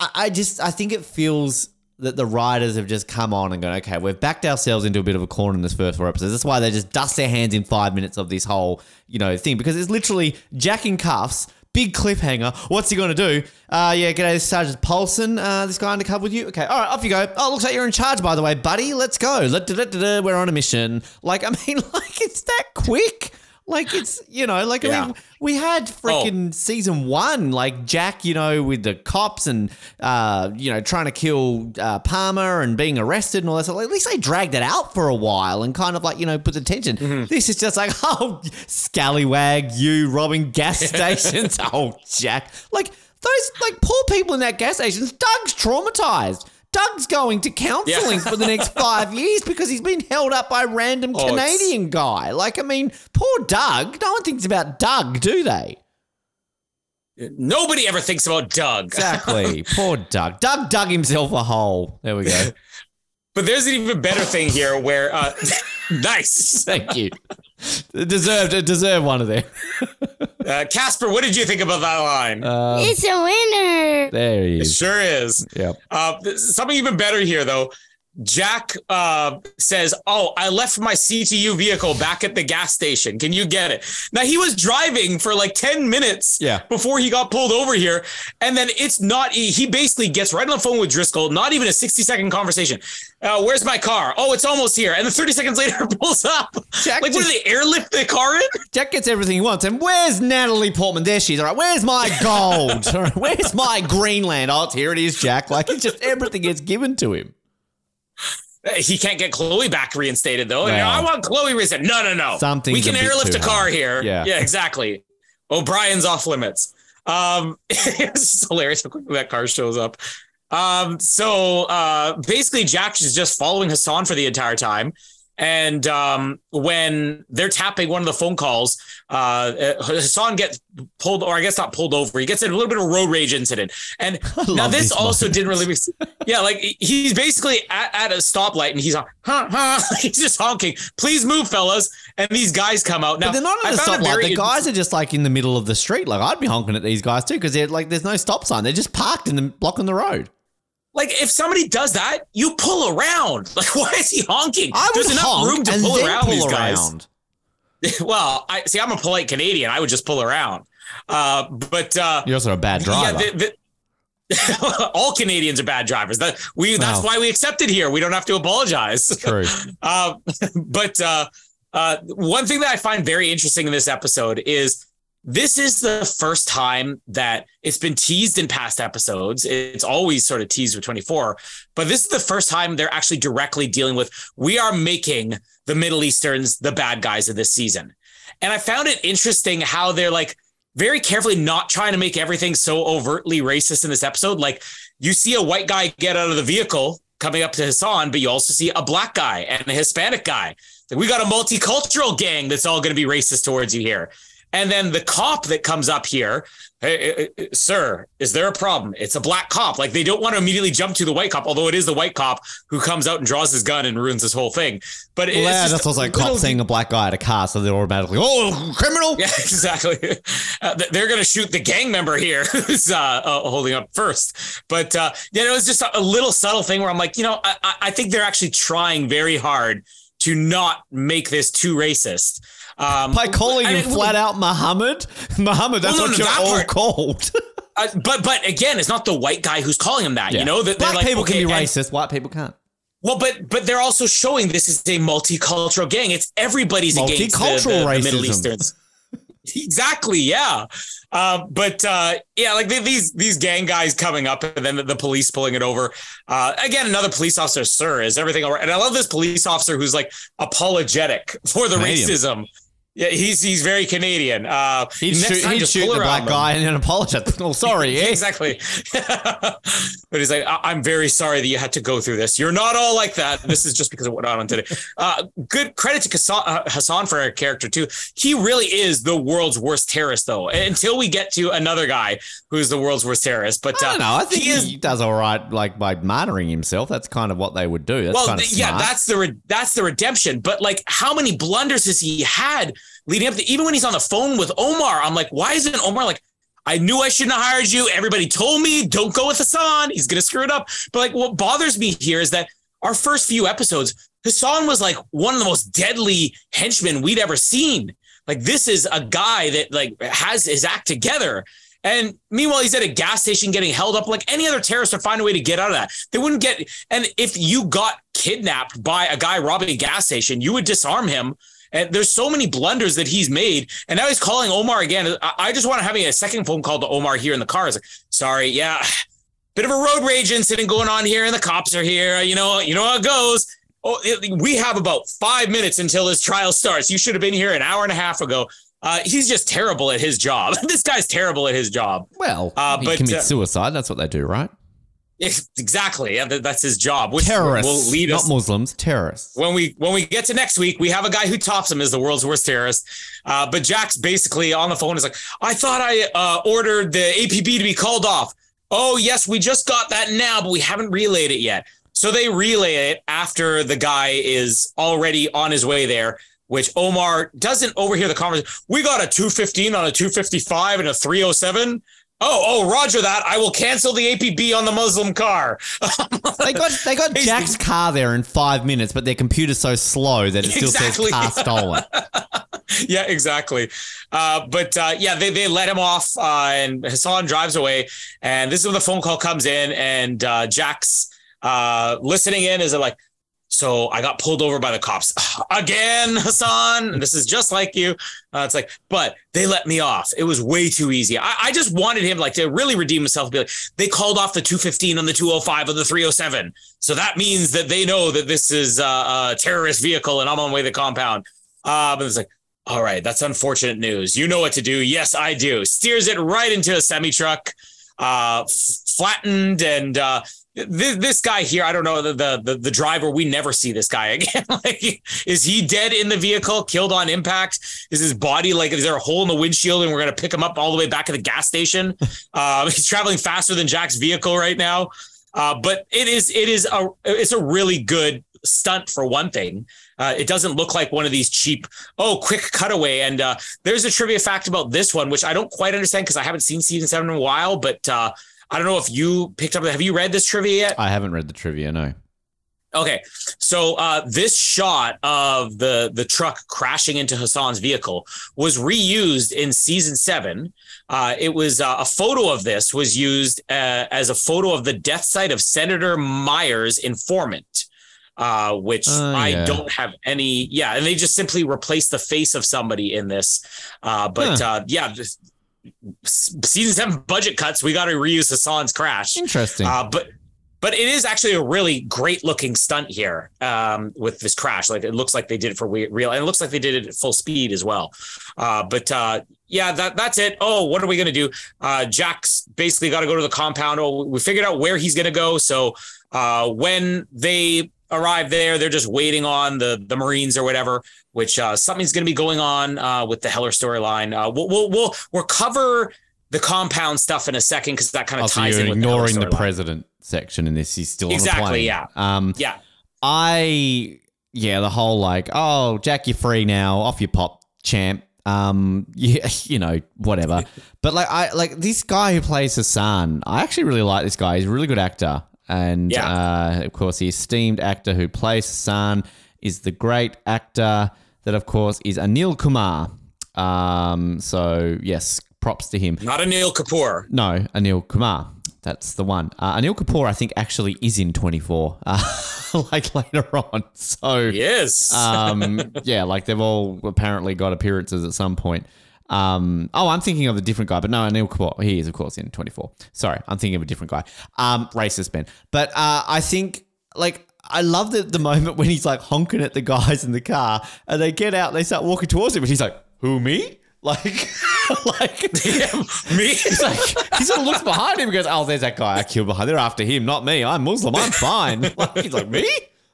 I, I just I think it feels that the writers have just come on and gone, okay, we've backed ourselves into a bit of a corner in this first four episodes. That's why they just dust their hands in five minutes of this whole, you know, thing because it's literally Jack in cuffs. Big cliffhanger. What's he going to do? Uh, yeah, g'day, this is Sergeant Paulson. Uh, this guy undercover with you? Okay, all right, off you go. Oh, looks like you're in charge, by the way, buddy. Let's go. We're on a mission. Like, I mean, [laughs] like, it's that quick. Like, it's, you know, like, I mean, we had freaking season one, like Jack, you know, with the cops and, uh, you know, trying to kill uh, Palmer and being arrested and all that stuff. Like, at least they dragged it out for a while and kind of like, you know, put the tension. This is just like, [laughs] oh, scallywag, you robbing gas [laughs] stations. [laughs] oh, Jack. Like, those like poor people in that gas station. Doug's traumatized. Doug's going to counselling Yeah. for the next [laughs] five years because he's been held up by a random Oh, it's- Canadian guy. Like, I mean, poor Doug. No one thinks about Doug, do they? Nobody ever thinks about Doug. Exactly. [laughs] poor Doug. Doug dug himself a hole. There we go. [laughs] But there's an even better thing here where uh nice. Thank you. Deserved deserved one of them. [laughs] Uh, Casper, what did you think about that line? Uh, It's a winner. there he it is. sure is. Yep. Uh, something even better here, though. Jack uh, says, "Oh, I left my CTU vehicle back at the gas station. Can you get it?" Now he was driving for like ten minutes, Yeah. before he got pulled over here, and then it's not. He basically gets right on the phone with Driscoll. Not even a sixty second conversation. Uh, where's my car? Oh, it's almost here. And then thirty seconds later, [laughs] pulls up. Jack like, what do they airlift the car in? Jack gets everything he wants. And where's Natalie Portman? There she is. All right. Where's my gold? [laughs] All right. Where's my Greenland? Oh, here it is, Jack. Like, it's just everything gets given to him. He can't get Chloe back reinstated though. No. I want Chloe reinstated. No, no, no. Something we can airlift a car hard. here. Yeah. yeah, exactly. O'Brien's off limits. Um, [laughs] it's just hilarious how quickly that car shows up. Um, so uh, basically, Jack is just following Hassan for the entire time. And um, when they're tapping one of the phone calls, uh, uh, Hassan gets pulled, or I guess not pulled over. He gets in a little bit of a road rage incident. And [laughs] now this also moments. didn't really make sense. Yeah, like he's basically at, at a stoplight and he's on, huh, huh, [laughs] he's just honking. Please move, fellas. And these guys come out. Now But they're not at a stoplight. The guys are just like in the middle of the street. Like, I'd be honking at these guys too because they're like, there's no stop sign. They're just parked in the blocking the road. Like if somebody does that, you pull around. [laughs] Like, why is he honking? I would There's enough room to pull around pull these guys. [laughs] well, I see. I'm a polite Canadian. I would just pull around. Uh, but uh, You're also a bad driver. Yeah, the, the, [laughs] all Canadians are bad drivers. That we that's why we accepted here. We don't have to apologize. True. Uh, but uh, uh, one thing that I find very interesting in this episode is this is the first time that it's been teased in past episodes. It's always sort of teased with 24, but this is the first time they're actually directly dealing with we are making the Middle Easterns the bad guys of this season. And I found it interesting how they're like very carefully not trying to make everything so overtly racist in this episode. Like you see a white guy get out of the vehicle coming up to Hassan, but you also see a black guy and a Hispanic guy. Like, we got a multicultural gang that's all going to be racist towards you here. And then the cop that comes up here, hey, uh, uh, sir, is there a problem? It's a black cop. Like they don't want to immediately jump to the white cop, although it is the white cop who comes out and draws his gun and ruins this whole thing. But Well, yeah, just that's also like little cops seeing a black guy at a car, so they're automatically, oh, criminal. Yeah, [laughs] exactly. Uh, they're going to shoot the gang member here [laughs] who's uh, uh, holding up first. But uh, you know, it's just a, little subtle thing where I'm like, you know, I- I think they're actually trying very hard to not make this too racist. Um, By calling him it- flat out Muhammad. [laughs] Muhammad, that's Well, no, what no, you're all part- called. [laughs] Uh, but but again, it's not the white guy who's calling him that. Yeah. You know that Black like, people okay, can be and- racist, white people can't. Well, but but they're also showing this is a multicultural gang. It's everybody's against the, Multicultural the, the Middle racism. Easterns. [laughs] exactly, yeah. Uh, but uh, yeah, like th- these these gang guys coming up, and then the, the police pulling it over. Uh, again, another police officer, sir, is everything all right? And I love this police officer who's like apologetic for the Canadian. racism. Yeah, he's he's very Canadian. Uh, He'd shoot, he'd shoot the black guy and then apologize. [laughs] Oh, sorry, [laughs] eh? exactly. [laughs] but he's like, I- I'm very sorry that you had to go through this. You're not all like that. This is just because of what went on today. Uh, good credit to Hassan, uh, Hassan for a character too. He really is the world's worst terrorist, though. Until we get to another guy who's the world's worst terrorist. But I uh, don't know. I think he he, is. does all right, like by martyring himself. That's kind of what they would do. That's Well, kind of th- yeah, that's the re- that's the redemption. But like, how many blunders has he had leading up to? Even when he's on the phone with Omar, I'm like, why isn't Omar like? I knew I shouldn't have hired you. Everybody told me don't go with Hassan. He's gonna screw it up. But like, what bothers me here is that our first few episodes, Hassan was like one of the most deadly henchmen we'd ever seen. Like, this is a guy that like has his act together. And meanwhile, he's at a gas station getting held up like any other terrorist would find a way to get out of that. They wouldn't get. And if you got kidnapped by a guy robbing a gas station, you would disarm him. And there's so many blunders that he's made. And now he's calling Omar again. I, I just want to have a second phone call to Omar here in the car. It's like, sorry, yeah, [sighs] bit of a road rage incident going on here, and the cops are here. You know, you know how it goes. Oh, it- we have about five minutes until this trial starts. You should have been here an hour and a half ago. Uh, he's just terrible at his job. [laughs] this guy's terrible at his job. Well, Uh, he but, commits uh, suicide. That's what they do, right? Exactly. Yeah, that's his job. Which Terrorists, will lead us not Muslims. Terrorists. when we when we get to next week, we have a guy who tops him as the world's worst terrorist. Uh, but Jack's basically on the phone is like, I thought I uh, ordered the APB to be called off. Oh yes, we just got that now, but we haven't relayed it yet. So they relay it after the guy is already on his way there. Which Omar doesn't overhear the conversation. We got a 215 on a 255 and a 307. Oh, oh, Roger that. I will cancel the APB on the Muslim car. They got they got [laughs] Jack's car there in five minutes, but their computer's so slow that it still Exactly. says car stolen. [laughs] yeah, exactly. Uh, but uh, yeah, they, they let him off, uh, and Hassan drives away. And this is when the phone call comes in, and uh, Jack's uh, listening in. Is it like, so I got pulled over by the cops [sighs] again, Hassan? This is just like you. Uh, it's like, but they let me off. It was way too easy. I, I just wanted him like to really redeem himself. Be like, they called off the 215 on the 205 on the 307. So that means that they know that this is uh, a terrorist vehicle, and I'm on my way to the compound. Uh, but it's like, all right, that's unfortunate news. You know what to do. Yes, I do. Steers it right into a semi truck, uh, f- flattened, and uh, this, this guy here. I don't know the, the the the driver. We never see this guy [laughs] again. like, is he dead in the vehicle, killed on impact? Is his body like? Is there a hole in the windshield, and we're gonna pick him up all the way back to the gas station? uh, [laughs] he's traveling faster than Jack's vehicle right now. Uh, but it is it is a it's a really good stunt for one thing. Uh, it doesn't look like one of these cheap, oh, quick cutaway. And uh, there's a trivia fact about this one, which I don't quite understand because I haven't seen season seven in a while. But uh, I don't know if you picked up. Have you read this trivia yet? I haven't read the trivia. No. Okay, so uh, this shot of the the truck crashing into Hassan's vehicle was reused in season seven. Uh, it was uh, a photo of this was used uh, as a photo of the death site of Senator Myers' informant, uh, which Oh, I yeah. don't have any. Yeah, and they just simply replaced the face of somebody in this. Uh, but uh, yeah, season seven budget cuts. We got to reuse Hassan's crash. Interesting. Uh, but but it is actually a really great looking stunt here um, with this crash. Like it looks like they did it for real, and it looks like they did it at full speed as well. Uh, but uh, yeah, that that's it. Oh, what are we gonna do? Uh, Jack's basically got to go to the compound. Oh, we figured out where he's gonna go. So uh, when they arrive there, they're just waiting on the the Marines or whatever. Which uh, something's gonna be going on uh, with the Heller storyline. Uh, we'll, we'll we'll we'll cover the compound stuff in a second because that kind of also, ties you're in with the ignoring the storyline. president section in this. He's still Exactly, the yeah. Um, Yeah. I yeah, the whole like, oh, Jack, you're free now, off your pop, champ. Um, [laughs] yeah, you know, whatever. [laughs] but like, I like this guy who plays Hassan. I actually really like this guy. He's a really good actor, and Yeah. uh, of course, the esteemed actor who plays Hassan is the great actor that, of course, is Anil Kumar. Um, so yes, props to him. Not Anil Kapoor. No, Anil Kumar. That's the one. Uh, Anil Kapoor, I think, actually is in 24, uh, [laughs] like later on. So, Yes. [laughs] um, yeah, like they've all apparently got appearances at some point. Um, oh, I'm thinking of a different guy, but no, Anil Kapoor, he is, of course, in 24. Sorry, I'm thinking of a different guy. Um, racist Ben. But uh, I think, like, I love the, the moment when he's like honking at the guys in the car and they get out and they start walking towards him and he's like, who, me? [laughs] Like, like, [laughs] Me? He's like, he sort of looks behind him and goes, Oh, there's that guy I killed behind. They're after him, not me. I'm Muslim. I'm fine. [laughs] Like, he's like, Me?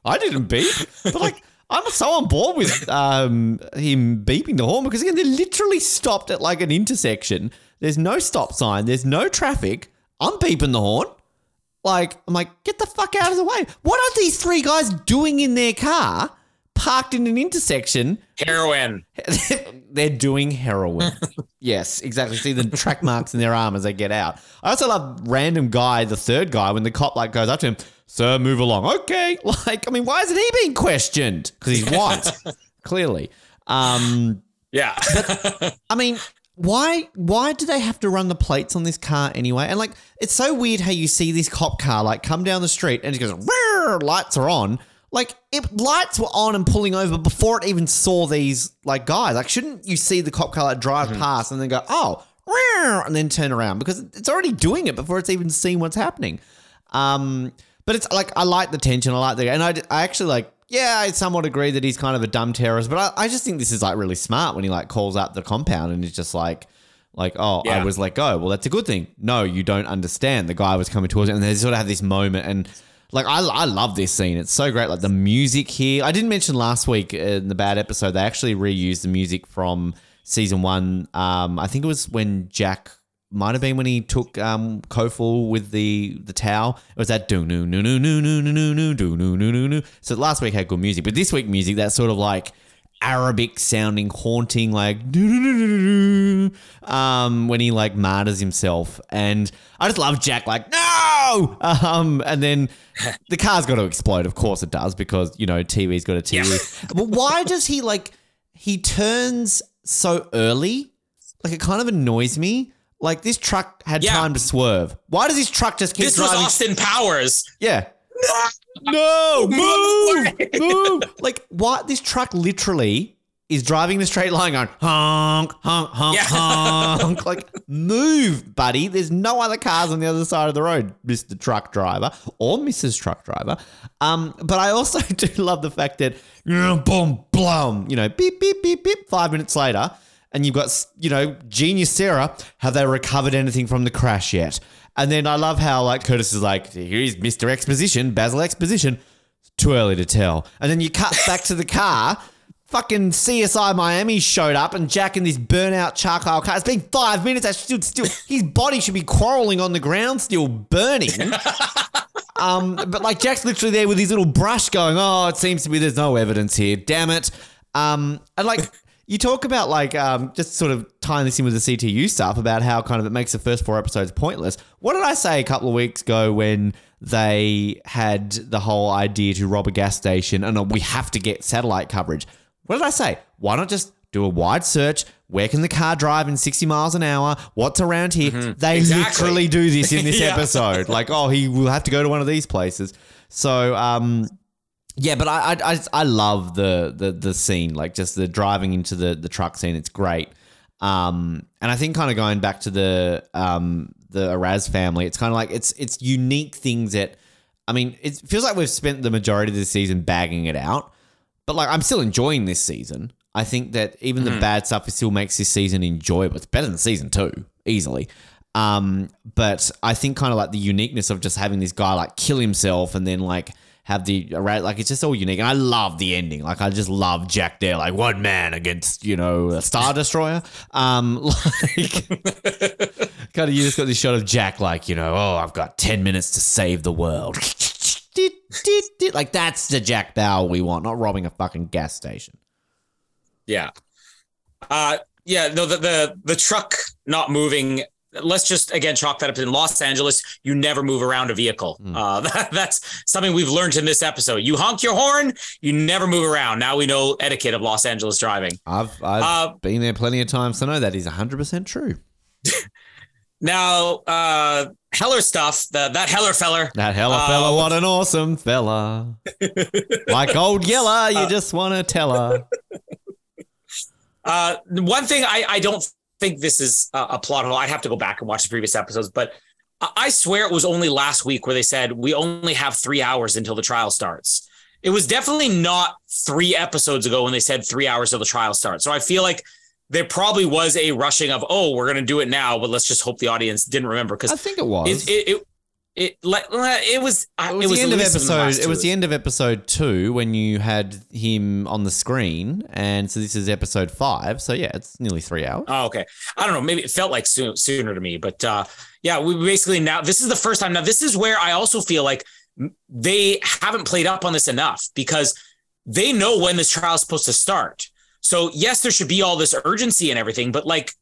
I didn't beep. But like, I'm so on board with um, him beeping the horn because again, they're literally stopped at like an intersection. There's no stop sign. There's no traffic. I'm beeping the horn. Like, I'm like, get the fuck out of the way. What are these three guys doing in their car parked in an intersection Heroin. [laughs] they're doing heroin. [laughs] yes, exactly. See the track marks in their arm as they get out. I also love random guy, the third guy, when the cop like goes up to him, "Sir, move along." Okay, [laughs] like I mean, why isn't he being questioned? Because he's white, [laughs] clearly. Um, Yeah. I mean, why why do they have to run the plates on this car anyway? And like, it's so weird how you see this cop car like come down the street and it goes, lights are on. Like, it lights were on and pulling over before it even saw these like guys. Like, shouldn't you see the cop car like drive past and then go, oh, and then turn around because it's already doing it before it's even seen what's happening. Um, but it's like I like the tension. I like the and I, I actually like yeah, I somewhat agree that he's kind of a dumb terrorist, but I, I just think this is like really smart when he like calls out the compound and he's just like, like, oh, I was let go. Well, that's a good thing. No, you don't understand. The guy was coming towards you, and they sort of have this moment, and like, I, I love this scene. It's so great. Like the music here. I didn't mention last week in the bad episode they actually reused the music from season one. Um, I think it was when Jack might have been when he took um Koful with the the towel. It was that do no no no no no no no no do no no no no. So last week had good music, but this week music that's sort of like Arabic sounding, haunting, like do do do do do. Um, when he like martyrs himself, and I just love Jack. Like no, [laughs] um, and then [laughs] the car's got to explode. Of course it does because you know TV's got a TV. [laughs] but why does he like? He turns so early. Like it kind of annoys me. Like this truck had Yeah. time to swerve. Why does this truck just keep driving? This was? Austin Powers. Yeah. [laughs] No, move, move. Like what? This truck literally is driving in a straight line, going honk, honk, honk, Yeah. honk. [laughs] Like move, buddy. There's no other cars on the other side of the road, Mister Truck Driver or Mrs. Truck Driver. Um, but I also [laughs] do love the fact that boom, blum. You know, beep, beep, beep, beep. Five minutes later. And you've got, you know, genius Sarah. Have they recovered anything from the crash yet? And then I love how like Curtis is like, here's Mr. Exposition, Basil Exposition. Too early to tell. And then you cut back to the car. Fucking CSI Miami showed up and Jack in this burnout charcoal car. It's been five minutes. I should still his body should be quarreling on the ground, still burning. Um, but like Jack's literally there with his little brush going, oh, it seems to be there's no evidence here. Damn it. Um, and like you talk about like um, just sort of tying this in with the CTU stuff about how kind of it makes the first four episodes pointless. What did I say a couple of weeks ago when they had the whole idea to rob a gas station and uh, we have to get satellite coverage? What did I say? Why not just do a wide search? Where can the car drive in 60 miles an hour? What's around here? They Exactly. literally do this in this [laughs] Yeah. episode. Like, oh, he will have to go to one of these places. So, um, yeah, but I, I, I, I love the, the the scene, like just the driving into the the truck scene. It's great. Um, and I think kind of going back to the um the Araz family, it's kind of like it's it's unique things that. I mean, it feels like we've spent the majority of the season bagging it out, but like I'm still enjoying this season. I think that even the bad stuff still makes this season enjoyable. It's better than season two, easily. Um, but I think kind of like the uniqueness of just having this guy like kill himself and then like have the right, like it's just all unique. And I love the ending. Like I just love Jack there, like one man against you know a star destroyer. Um, [laughs] like kind of you just got this shot of Jack like you know oh I've got ten minutes to save the world. [laughs] Like that's the Jack Bauer we want, not robbing a fucking gas station. Yeah. Uh yeah, no, the, the the truck not moving. Let's just again chalk that up in Los Angeles. You never move around a vehicle. Uh, [laughs] that, that's something we've learned in this episode. You honk your horn, you never move around. Now we know etiquette of Los Angeles driving. I've I've Uh, been there plenty of times to know that is hundred percent true. [laughs] Now, uh, Heller stuff. The, that Heller feller. That Heller Uh, fella, what an awesome fella. [laughs] like old Yeller, you just want to tell her. Uh, one thing I, I don't think this is a, a plot hole. I'd have to go back and watch the previous episodes, but I, I swear it was only last week where they said we only have three hours until the trial starts. It was definitely not three episodes ago when they said three hours till the trial starts. So I feel like there probably was a rushing of, oh, we're going to do it now, but let's just hope the audience didn't remember because I think it was. it, it, it, it, like, it was, It was, the end of least in the episode. It was two. the end of episode two when you had him on the screen, and so this is episode five. So yeah, it's nearly three hours. Oh, okay. I don't know. Maybe it felt like soon, sooner to me, but uh, yeah, we basically now this is the first time. Now this is where I also feel like they haven't played up on this enough because they know when this trial is supposed to start. So yes, there should be all this urgency and everything, but like,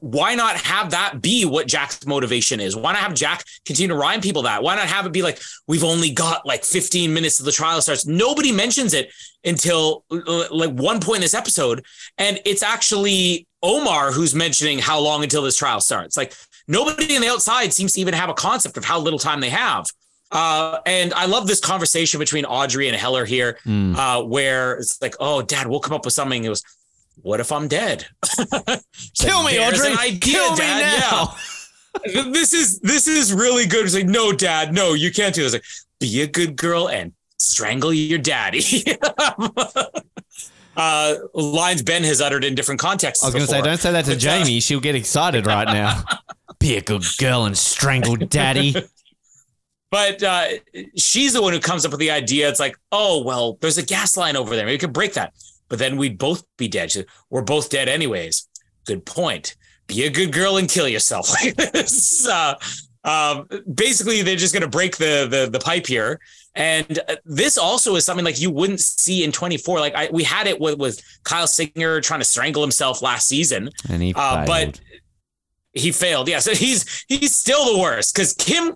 why not have that be what Jack's motivation is? Why not have Jack continue to remind people that? Why not have it be like we've only got like 15 minutes till the trial starts? Nobody mentions it until uh, like one point in this episode, and it's actually Omar who's mentioning how long until this trial starts. Like nobody on the outside seems to even have a concept of how little time they have. Uh, and I love this conversation between Audrey and Heller here, Mm. uh, where it's like, "Oh, Dad, we'll come up with something." It was, "What if I'm dead?" [laughs] Kill like, me, Audrey. idea, Kill me now. Yeah. [laughs] this is this is really good. It's like, "No, Dad, no, you can't do this." Like, be a good girl and strangle your daddy. [laughs] uh, lines Ben has uttered in different contexts. I was going to say, don't say that to But, uh, Jamie. She'll get excited right now. Be a good girl and strangle daddy. But uh, she's the one who comes up with the idea. It's like, oh, well, there's a gas line over there. Maybe we could break that. But then we'd both be dead. Said, We're both dead anyways. Good point. Be a good girl and kill yourself. [laughs] Uh, um, basically, they're just going to break the, the the pipe here. And uh, this also is something like you wouldn't see in 24. Like I, we had it with, with Kyle Singer trying to strangle himself last season And he Uh, but he failed. Yeah, so he's he's still the worst because Kim.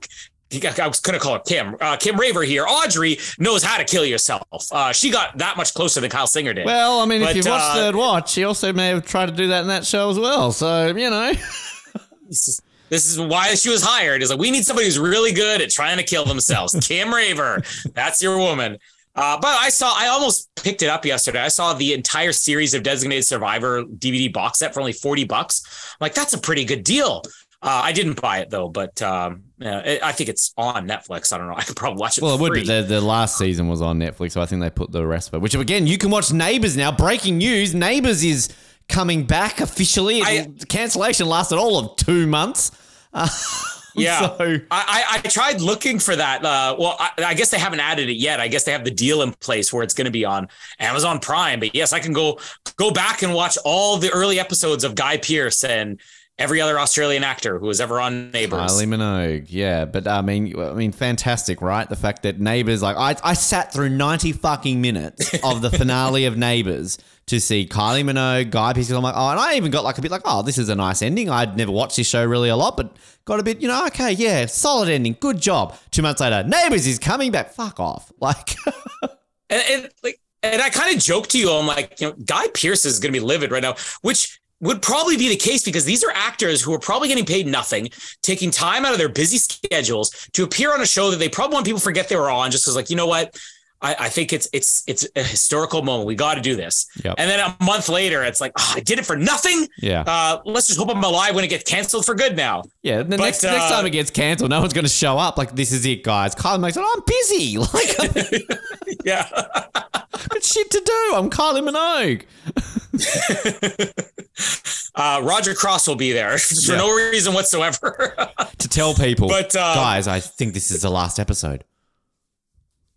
I was gonna call her Kim. Uh, Kim Raver here. Audrey knows how to kill yourself. Uh, she got that much closer than Kyle Singer did. well, I mean, But, if you've watched uh, Third Watch, he also may have tried to do that in that show as well. So, you know. [laughs] this, is, this is why she was hired. Is like we need somebody who's really good at trying to kill themselves. [laughs] Kim Raver, that's your woman. Uh, but I saw, I almost picked it up yesterday. I saw the entire series of Designated Survivor DVD box set for only 40 bucks. I'm like, that's a pretty good deal. Uh, I didn't buy it though, but um, yeah, it, I think it's on Netflix. I don't know. [laughs] I could probably watch it. Well, it for would be. The, the last season was on Netflix, so I think they put the rest of it. Which, again, you can watch Neighbours now. Breaking news Neighbours is coming back officially. I- cancellation lasted all of two months. Uh, [laughs] Yeah, so- I, I I tried looking for that. Uh, well, I, I guess they haven't added it yet. I guess they have the deal in place where it's going to be on Amazon Prime. But yes, I can go go back and watch all the early episodes of Guy Pearce and every other Australian actor who was ever on Neighbours. Kylie Minogue, yeah, but I mean, I mean, fantastic, right? The fact that Neighbours, like, I, I sat through ninety fucking minutes of the finale of Neighbours to see Kylie Minogue, Guy Pearce. I'm like, oh, and I even got like a bit like, oh, this is a nice ending. I'd never watched this show really a lot, but got a bit, you know, okay, yeah, solid ending, good job. Two months later, Neighbours is coming back. Fuck off, [laughs] like, and, and like and I kind of joked to you, I'm like, you know, Guy Pearce is going to be livid right now, which would probably be the case because these are actors who are probably getting paid nothing, taking time out of their busy schedules to appear on a show that they probably want people to forget they were on, just because, like, you know what. I, I think it's it's it's a historical moment. We got to do this. Yep. And then a month later, it's like, oh, I did it for nothing. yeah, Uh, let's just hope I'm alive when it gets canceled for good now. yeah. The but, next next uh, time it gets cancelled, no one's going to show up. Like, this is it, guys. Kylie Minogue's like, oh, I'm busy. [laughs] Like, [laughs] Yeah. [laughs] got shit to do. I'm Kylie Minogue. [laughs] uh, Roger Cross will be there [laughs] for Yeah. no reason whatsoever. to tell people, But, uh, guys, I think this is the last episode.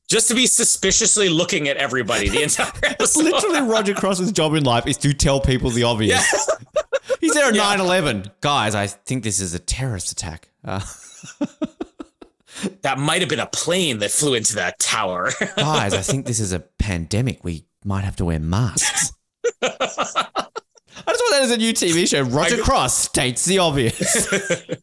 just to be suspiciously looking at everybody the [laughs] entire episode. Literally, Roger Cross's job in life is to tell people the obvious. He's there at Yeah. 9 11. Guys, I think this is a terrorist attack. Uh, That might have been a plane that flew into that tower. guys, I think this is a pandemic. We might have to wear masks. I just want that as a new TV show. Roger I- Cross states the obvious. [laughs]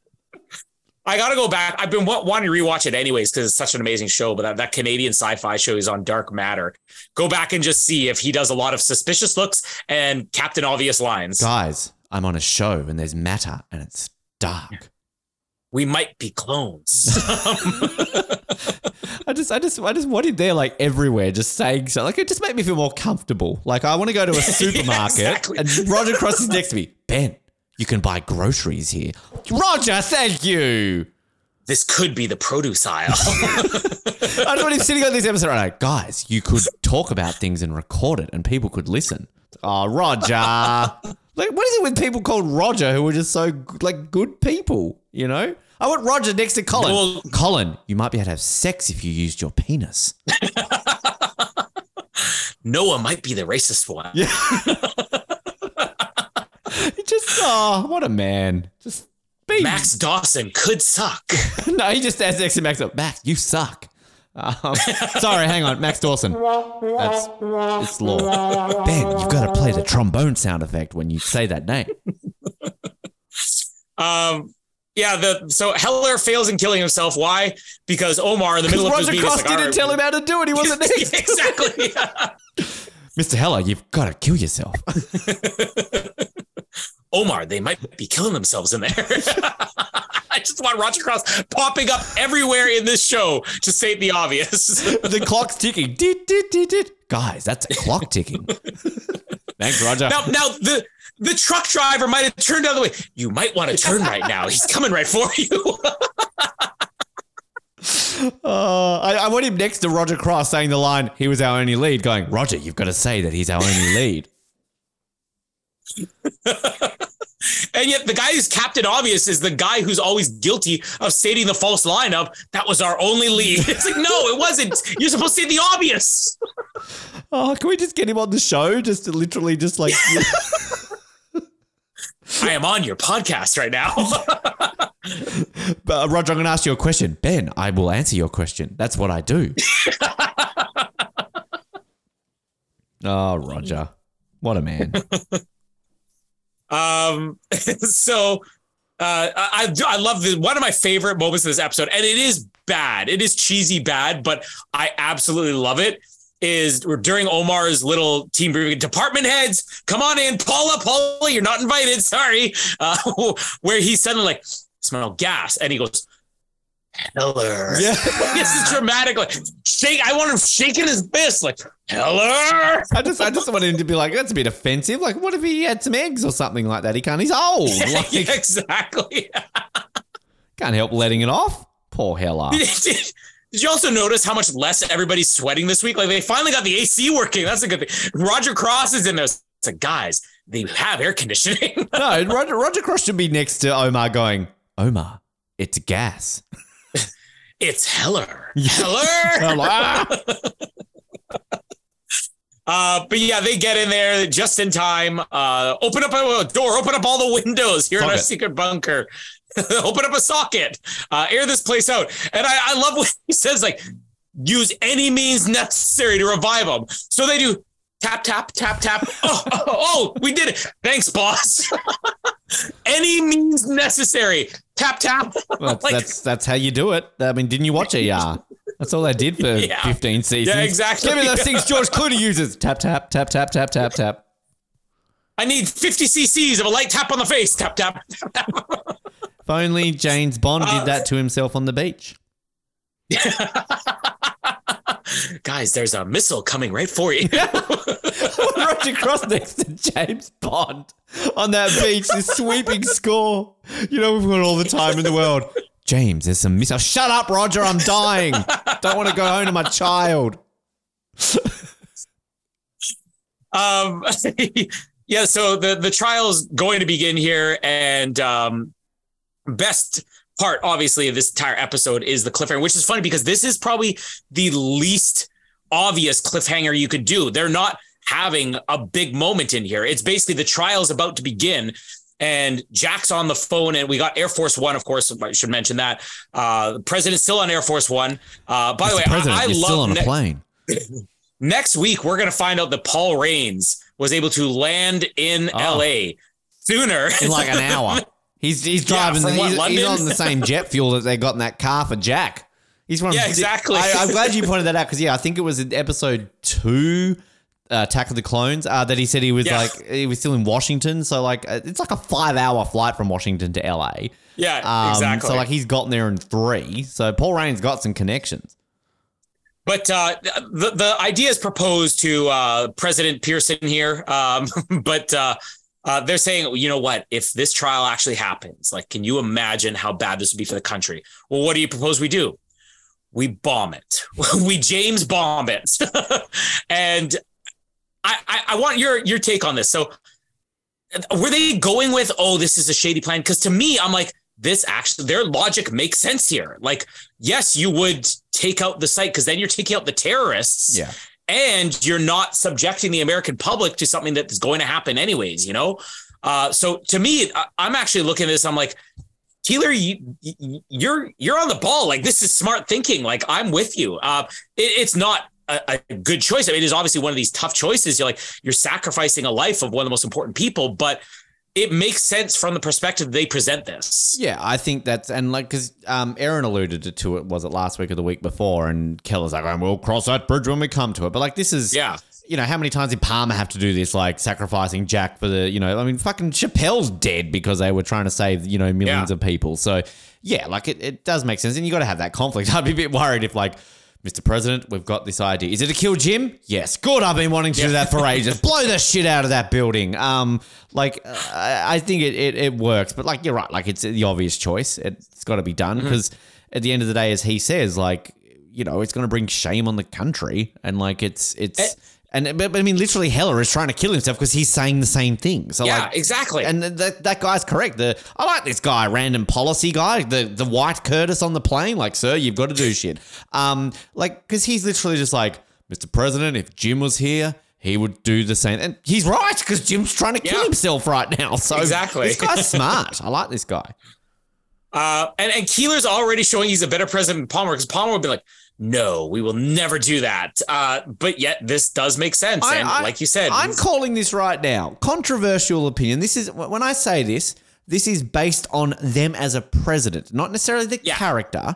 I got to go back. I've been wanting to rewatch it anyways because it's such an amazing show. But that, that Canadian sci-fi show is on Dark Matter. Go back and just see if he does a lot of suspicious looks and Captain Obvious lines. guys, I'm on a show and there's matter and it's dark. We might be clones. [laughs] I just, I just, I just wanted there like everywhere, just saying so. Like it just made me feel more comfortable. Like I want to go to a [laughs] supermarket exactly. and Roger Cross is next to me. Ben, you can buy groceries here. Roger, thank you. this could be the produce aisle. [laughs] I just want him sitting on this episode. right now. guys, you could talk about things and record it, and people could listen. Oh, Roger. like, what is it with people called Roger who are just so like good people? You know. I want Roger next to Colin. Well- Colin, you might be able to have sex if you used your penis. [laughs] Noah might be the racist one. Yeah. He [laughs] just oh, what a man. Just be Max Dawson could suck. [laughs] no, he just stands next to Max. up, Max, you suck. Um, sorry, hang on, Max Dawson. That's it's law. Ben, you've got to play the trombone sound effect when you say that name. Um, yeah, the so Heller fails in killing himself. Why? Because Omar in the middle of his Roger meeting is Cross like, didn't "All right, tell him how to do it. He [laughs] wasn't [laughs] there. exactly. [laughs] Mr. Heller, you've got to kill yourself. Omar, they might be killing themselves in there. I just want Roger Cross popping up everywhere in this show to state the obvious. the clock's ticking. Dit, dit, dit, dit. Guys, that's a clock ticking. Thanks, Roger. now, now the the truck driver might have turned the other way. You might want to turn right now. He's coming right for you. [laughs] Uh, I, I want him next to Roger Cross saying the line, he was our only lead, going, Roger, you've got to say that he's our only lead. [laughs] And yet, the guy who's Captain Obvious is the guy who's always guilty of stating the false line of that was our only lead. [laughs] It's like, no, it wasn't. You're supposed to say the obvious. Oh, can we just get him on the show? Just to literally just like [laughs] I am on your podcast right now. [laughs] But uh, Roger, I'm going to ask you a question. Ben, I will answer your question. That's what I do. oh, Roger. What a man. Um, [laughs] so uh, I I love the one of my favorite moments of this episode, and it is bad. It is cheesy bad, but I absolutely love it. Is during Omar's little team briefing, department heads, come on in, Paula, Paula, you're not invited. [laughs] Sorry, uh, [laughs] where he suddenly like smell gas, and he goes. Heller. Yeah. [laughs] this is dramatic. Like shake. I want him shaking his fist. Like Heller. I just I just wanted him to be like, that's a bit offensive. Like, what if he had some eggs or something like that? He can't. He's old. [laughs] Like, yeah, exactly. [laughs] Can't help letting it off. Poor Heller. Did you also notice how much less everybody's sweating this week? Like they finally got the AC working. That's a good thing. Roger Cross is in there. It's like, guys, they have air conditioning. No, Roger, Roger Cross should be next to Omar going, Omar, it's gas. It's Heller. [laughs] Heller. "Ah." [laughs] Uh, but yeah, they get in there just in time. Uh, open up a door, open up all the windows here in our Socket. secret bunker. [laughs] open up a socket, uh, air this place out. And I, I love what he says, like, use any means necessary to revive them. So they do tap, tap, tap, tap. Oh, oh, oh, we did it. Thanks, boss. Any means necessary. Tap, tap. Well, that's, [laughs] Like- that's that's how you do it. I mean, didn't you watch ER? That's all they did for [laughs] Yeah. 15 seasons. Yeah, exactly. Give me those things George Clooney uses. Tap, tap, tap, tap, tap, tap, tap. I need 50 cc's of a light tap on the face. Tap, tap, tap, tap. If only James Bond Uh, did that to himself on the beach. [laughs] Guys, there's a missile coming right for you. Roger Cross next to James Bond on that beach, this sweeping score. You know, we've got all the time in the world. James, there's some missile. Shut up, Roger. I'm dying. Don't want to go home to my child. um, [laughs] yeah, so the, the trial's going to begin here. And um, best part, obviously, of this entire episode is the cliffhanger, which is funny because this is probably the least obvious cliffhanger you could do. They're not having a big moment in here. It's basically the trial's about to begin. And Jack's on the phone, and we got Air Force One, of course. I should mention that. Uh, the president's still on Air Force One. Uh, by the way, President, I, I love still on a plane. [clears throat] next week we're going to find out that Paul Raines was able to land in Oh. LA sooner in like an [laughs] hour. He's he's driving. from the, what, he's, he's on the same jet fuel that they got in that car for Jack. He's from Yeah, exactly. I, I'm glad you pointed that out because yeah, I think it was in episode two, uh, Attack of the Clones, uh, that he said he was Yeah. like he was still in Washington. So like uh, it's like a five hour flight from Washington to LA. yeah, Um, exactly. So like he's gotten there in three. So Paul Rain's got some connections. but uh, the the idea is proposed to uh, President Pierson here, um, [laughs] but. Uh, uh, they're saying, you know what? If this trial actually happens, like, can you imagine how bad this would be for the country? Well, what do you propose we do? We bomb it. [laughs] we James bomb it. [laughs] and I, I, I want your your take on this. So, were they going with, oh, this is a shady plan? Because to me, I'm like, this actually, their logic makes sense here. Like, yes, you would take out the site because then you're taking out the terrorists Yeah. And you're not subjecting the American public to something that is going to happen anyways, you know? Uh, so to me, I- I'm actually looking at this. I'm like, Keeler, you, you- you're you're on the ball. Like this is smart thinking. Like I'm with you. Uh, it- it's not a, a good choice. I mean, it is obviously one of these tough choices. You're like you're sacrificing a life of one of the most important people, but it makes sense from the perspective they present this. Yeah, I think that's and like because um, Aaron alluded to it was it last week or the week before, and Keeler's like, "Oh, "We'll cross that bridge when we come to it." But like, this is Yeah. you know, how many times did Palmer have to do this, like sacrificing Jack for the, you know, I mean, fucking Chappelle's dead because they were trying to save, you know, millions Yeah. of people. So, yeah, like it, it does make sense. And you got to have that conflict. [laughs] I'd be a bit worried if, like, Mr. President, we've got this idea. Is it to kill Jim? Yes. Good. I've been wanting to do that for ages. [laughs] Blow the shit out of that building. Um, like, uh, I think it, it, it works. But, like, you're right. Like, it's the obvious choice. It's got to be done because at the end of the day, as he says, like, you know, it's going to bring shame on the country. And like, it's, it's, Eh. And but, but I mean, literally, Heller is trying to kill himself because he's saying the same thing. So Yeah, like, exactly. And that that guy's correct. The I like this guy, random policy guy, the the white Curtis on the plane. Like, sir, you've got to do shit. Um, like, because he's literally just like, Mr. President, if Jim was here. He would do the same, and he's right because Jim's trying to kill Yeah. himself right now. So Exactly. this guy's smart. I like this guy. [laughs] Uh, and, and Keeler's already showing he's a better president than Palmer because Palmer would be like, no, we will never do that. Uh, but yet this does make sense. I- and I- like you said, I'm calling this right now. Controversial opinion. This is when I say this, this is based on them as a president, not necessarily the Yeah. character.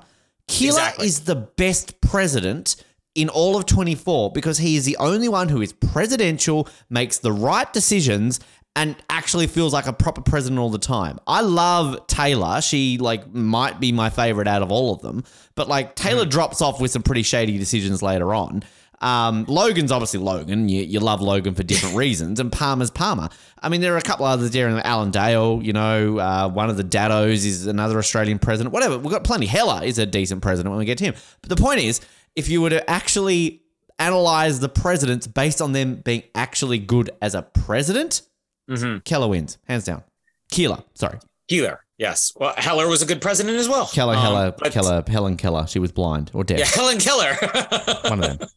Keeler Exactly. is the best president in all of 24 because he is the only one who is presidential, makes the right decisions, and actually feels like a proper president all the time. I love Taylor. She like might be my favorite out of all of them, but like Taylor drops off with some pretty shady decisions later on. Um, Logan's obviously Logan. You, you love Logan for different [laughs] reasons, and Palmer's Palmer. I mean, there are a couple others there. Alan Dale, you know, uh, one of the Daddos is another Australian president. Whatever, we've got plenty. Heller is a decent president when we get to him. But the point is, if you were to actually analyze the presidents based on them being actually good as a president, Keller wins hands down. Keeler, sorry, Keeler, yes. Well, Heller was a good president as well. Keller, Um, Heller, but- Keller, Helen Keller. She was blind or deaf. Yeah, [laughs] Helen Keller. [laughs] One of them.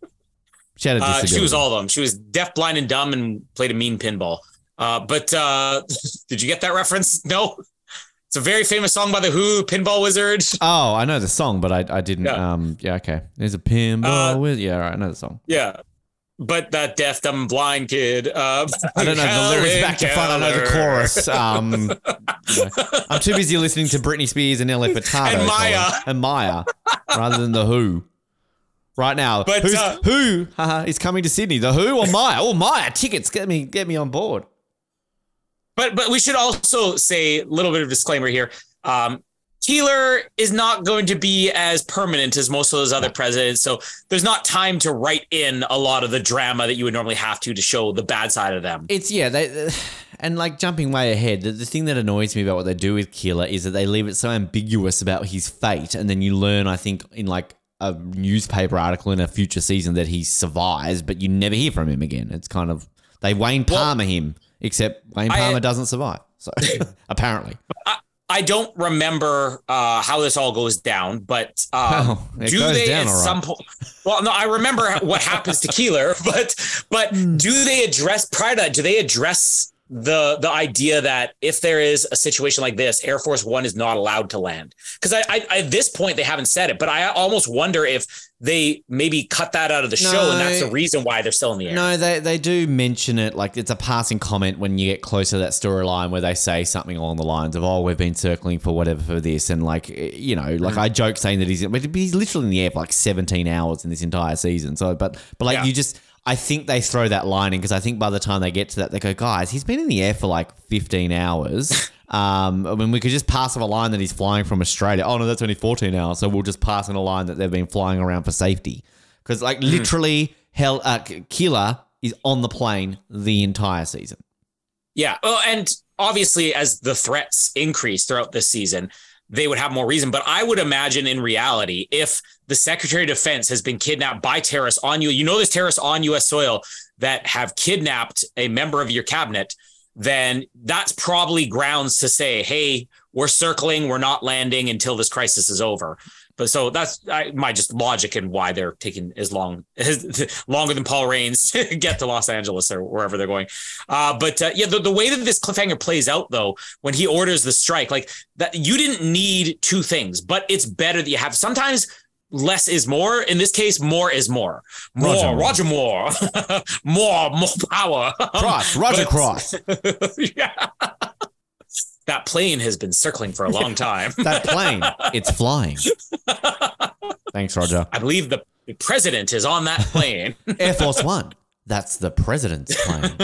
She had a Uh, she was all of them. She was deaf, blind, and dumb, and played a mean pinball. Uh, but uh, [laughs] did you get that reference? No. It's a very famous song by the Who, Pinball Wizard. Oh, I know the song, but I, I didn't. Yeah. Um, yeah, okay. There's a pinball Uh, with yeah, right, I know the song. Yeah. But that deaf, dumb, and blind kid. Uh, I don't know the lyrics back to front. I know the chorus. Um, [laughs] you know. I'm too busy listening to Britney Spears and Nelly Furtado And Mya. And Mya rather than the Who. Right now, But, who's, uh, who haha, is coming to Sydney? The Who or Mya? Oh, Mya tickets. Get me, get me on board. But but we should also say a little bit of disclaimer here. Um, Keeler is not going to be as permanent as most of those other presidents, so there's not time to write in a lot of the drama that you would normally have to to show the bad side of them. It's yeah, they [sighs] and like jumping way ahead. The, the thing that annoys me about what they do with Keeler is that they leave it so ambiguous about his fate, and then you learn, I think, in like a newspaper article in a future season that he survives, but you never hear from him again. It's kind of they Wayne Palmer him, except Wayne I- Palmer doesn't survive. So [laughs] apparently, I don't remember uh, how this all goes down, but um, Oh, do they at some point? Well, no, I remember what happens to Keeler, [laughs] but but Hmm. do they address that? Do they address the the idea that if there is a situation like this, Air Force One is not allowed to land? Because I, I at this point they haven't said it, but I almost wonder if they maybe cut that out of the show, and that's the reason why they're still in the air. no, they they do mention it like it's a passing comment when you get closer to that storyline where they say something along the lines of, "Oh, we've been circling for whatever for this," and like you know, like mm. I joke saying that he's but he's literally in the air for like 17 hours in this entire season. So, but but like Yeah. you just. I think they throw that line in because I think by the time they get to that, they go, guys, he's been in the air for like 15 hours. [laughs] Um, I mean, we could just pass off a line that he's flying from Australia. Oh, no, that's only 14 hours. So we'll just pass on a line that they've been flying around for safety. Because, like, literally, hell, uh, Keeler is on the plane the entire season. Yeah. Well, and obviously, as the threats increase throughout this season, they would have more reason. But I would imagine in reality, if the Secretary of Defense has been kidnapped by terrorists on you, you know, there's terrorists on U.S. soil that have kidnapped a member of your cabinet, then that's probably grounds to say, hey, we're circling, we're not landing until this crisis is over. But so that's I, my just logic and why they're taking as long as [laughs] longer than Paul Raines [laughs] to get to Los Angeles or wherever they're going. Uh, but uh, yeah, the, the way that this cliffhanger plays out, though, when he orders the strike, like that, you didn't need two things, but it's better that you have. Sometimes less is more. In this case, more is more. More, Roger Roger Moore. Moore, [laughs] more, more power. Cross, Roger But- Cross. yeah. That plane has been circling for a long [laughs] time. That plane, it's flying. [laughs] Thanks, Roger. I believe the president is on that plane. [laughs] Air Force One. That's the president's plane.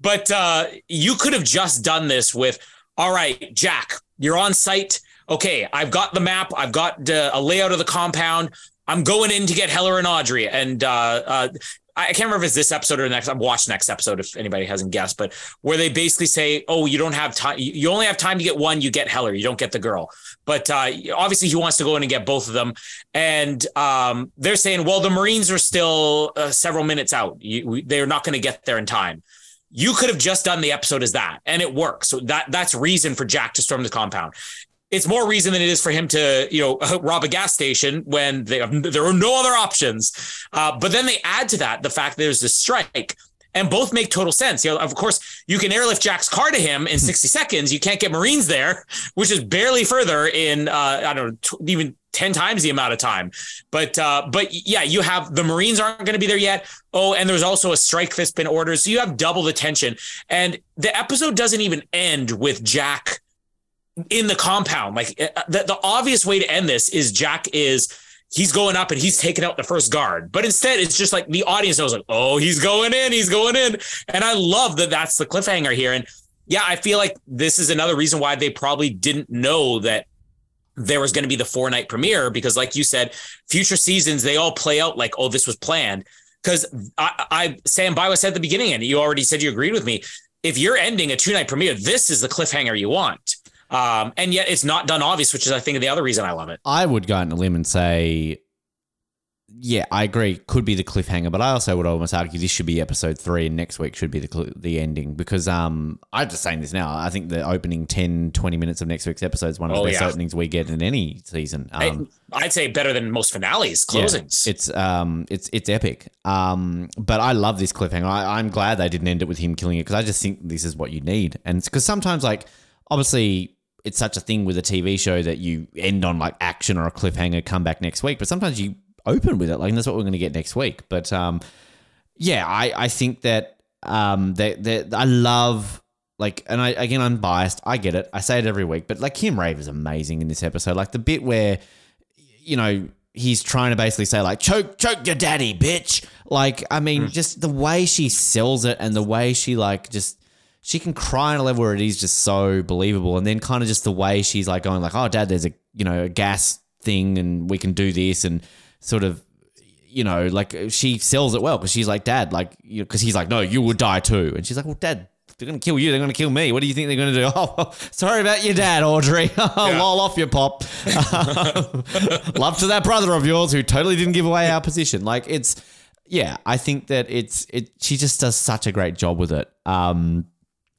but uh, you could have just done this with, all right, Jack, you're on site. Okay, I've got the map. I've got uh, a layout of the compound. I'm going in to get Heller and Audrey. And uh, uh, I can't remember if it's this episode or the next. I've watched next episode if anybody hasn't guessed, but where they basically say, "Oh, you don't have time. You only have time to get one. You get Heller. You don't get the girl." But uh, obviously, he wants to go in and get both of them, and um, they're saying, "Well, the Marines are still uh, several minutes out. You, we, they're not going to get there in time." You could have just done the episode as that, and it works. So that that's reason for Jack to storm the compound it's more reason than it is for him to, you know, [laughs] rob a gas station when they have, there are no other options. Uh, but then they add to that the fact that there's a strike and both make total sense. You know, of course, you can airlift Jack's car to him in 60 seconds. You can't get Marines there, [laughs] which is barely further in, uh, I don't know, even 10 times the amount of time. But, uh, but yeah, you have the Marines aren't going to be there yet. Oh, and there's also a strike that's been ordered. So you have double the tension. And the episode doesn't even end with Jack in the compound. Like uh, the, the obvious way to end this is Jack is he's going up and he's taking out the first guard. But instead, it's just like the audience knows, like, oh, he's going in, he's going in. And I love that that's the cliffhanger here. And yeah, I feel like this is another reason why they probably didn't know that there was going to be the four night premiere because, like you said, future seasons, they all play out like, oh, this was planned. Because I, I, Sam Biwa said at the beginning, and you already said you agreed with me. If you're ending a two night premiere, this is the cliffhanger you want. Um, and yet it's not done obvious, which is I think the other reason I love it. I would go on a limb and say, yeah, I agree. Could be the cliffhanger, but I also would almost argue this should be episode three, and next week should be the cl- the ending because um, I'm just saying this now. I think the opening 10, 20 minutes of next week's episode is one of the oh, best yeah. openings we get in any season. Um, I, would say better than most finales closings. Yeah, it's um, it's it's epic. Um, but I love this cliffhanger. I, I'm glad they didn't end it with him killing it because I just think this is what you need, and because sometimes like obviously it's such a thing with a TV show that you end on like action or a cliffhanger, come back next week. But sometimes you open with it, like that's what we're going to get next week. But um, yeah, I I think that um that that I love like, and I again I'm biased. I get it. I say it every week, but like Kim Raver is amazing in this episode. Like the bit where you know he's trying to basically say like choke choke your daddy bitch like i mean mm. just the way she sells it and the way she like just she can cry on a level where it is just so believable. And then kind of just the way she's like going like, oh, dad, there's a, you know, a gas thing and we can do this and sort of, you know, like she sells it well because she's like, dad, like, because he's like, no, you would die too. And she's like, well, dad, they're going to kill you. They're going to kill me. What do you think they're going to do? [laughs] Oh, sorry about your dad, Audrey. [laughs] Lol off your pop. [laughs] Love to that brother of yours who totally didn't give away our position. Like it's, yeah, I think that it's, it, she just does such a great job with it. Um,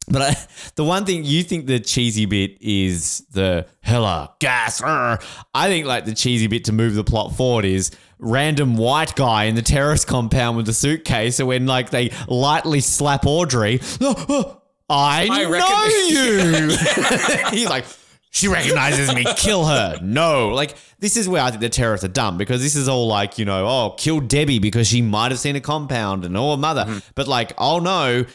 but I, [laughs] the one thing you think the cheesy bit is the hella gas. I think like the cheesy bit to move the plot forward is random white guy in the terrorist compound with the suitcase. So when like they lightly slap Audrey, oh, [gasps] oh, I, I know [laughs] you. [laughs] He's like, she recognizes me. Kill her. No, like this is where I think the terrorists are dumb because this is all like you know, oh, kill Debbie because she might have seen a compound and oh, mother. Mm-hmm. But like, oh no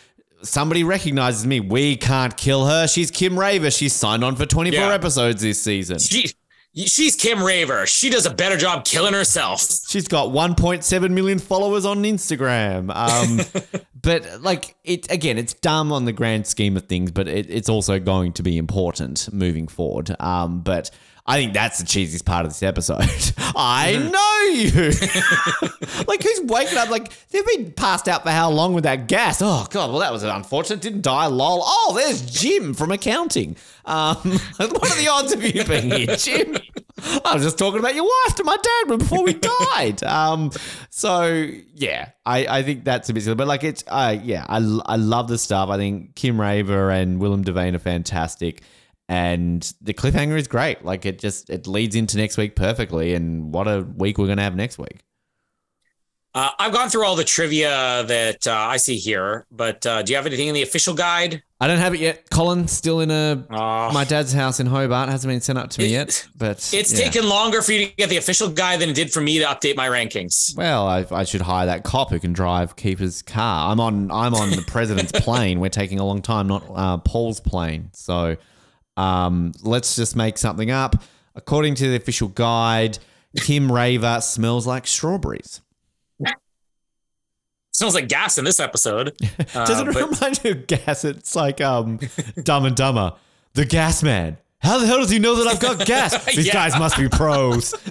somebody recognizes me. We can't kill her. She's Kim Raver. She's signed on for 24 yeah. episodes this season. She, she's Kim Raver. She does a better job killing herself. She's got 1.7 million followers on Instagram. Um, [laughs] but like it again, it's dumb on the grand scheme of things, but it, it's also going to be important moving forward. Um, but I think that's the cheesiest part of this episode. [laughs] I know you. [laughs] like, who's waking up? Like, they've been passed out for how long with that gas? Oh, God. Well, that was unfortunate. Didn't die. Lol. Oh, there's Jim from accounting. Um, [laughs] what are the odds of you being here, Jim? I was just talking about your wife to my dad before we died. Um, so yeah, I, I think that's a bit silly, but like it's, uh, yeah, I, I love the stuff. I think Kim Raver and William Devane are fantastic and the cliffhanger is great. Like it just it leads into next week perfectly, and what a week we're gonna have next week. Uh, I've gone through all the trivia that uh, I see here, but uh, do you have anything in the official guide? I don't have it yet. Colin still in a oh. my dad's house in Hobart hasn't been sent up to me it, yet. But it's yeah. taken longer for you to get the official guide than it did for me to update my rankings. Well, I, I should hire that cop who can drive Keeper's car. I'm on I'm on the president's [laughs] plane. We're taking a long time, not uh, Paul's plane. So um, let's just make something up. According to the official guide, Kim Raver smells like strawberries. smells like gas in this episode. [laughs] Doesn't uh, it remind you of gas? It's like um, Dumb and Dumber. The gas man. How the hell does he know that I've got gas? [laughs] These guys must be pros. [laughs]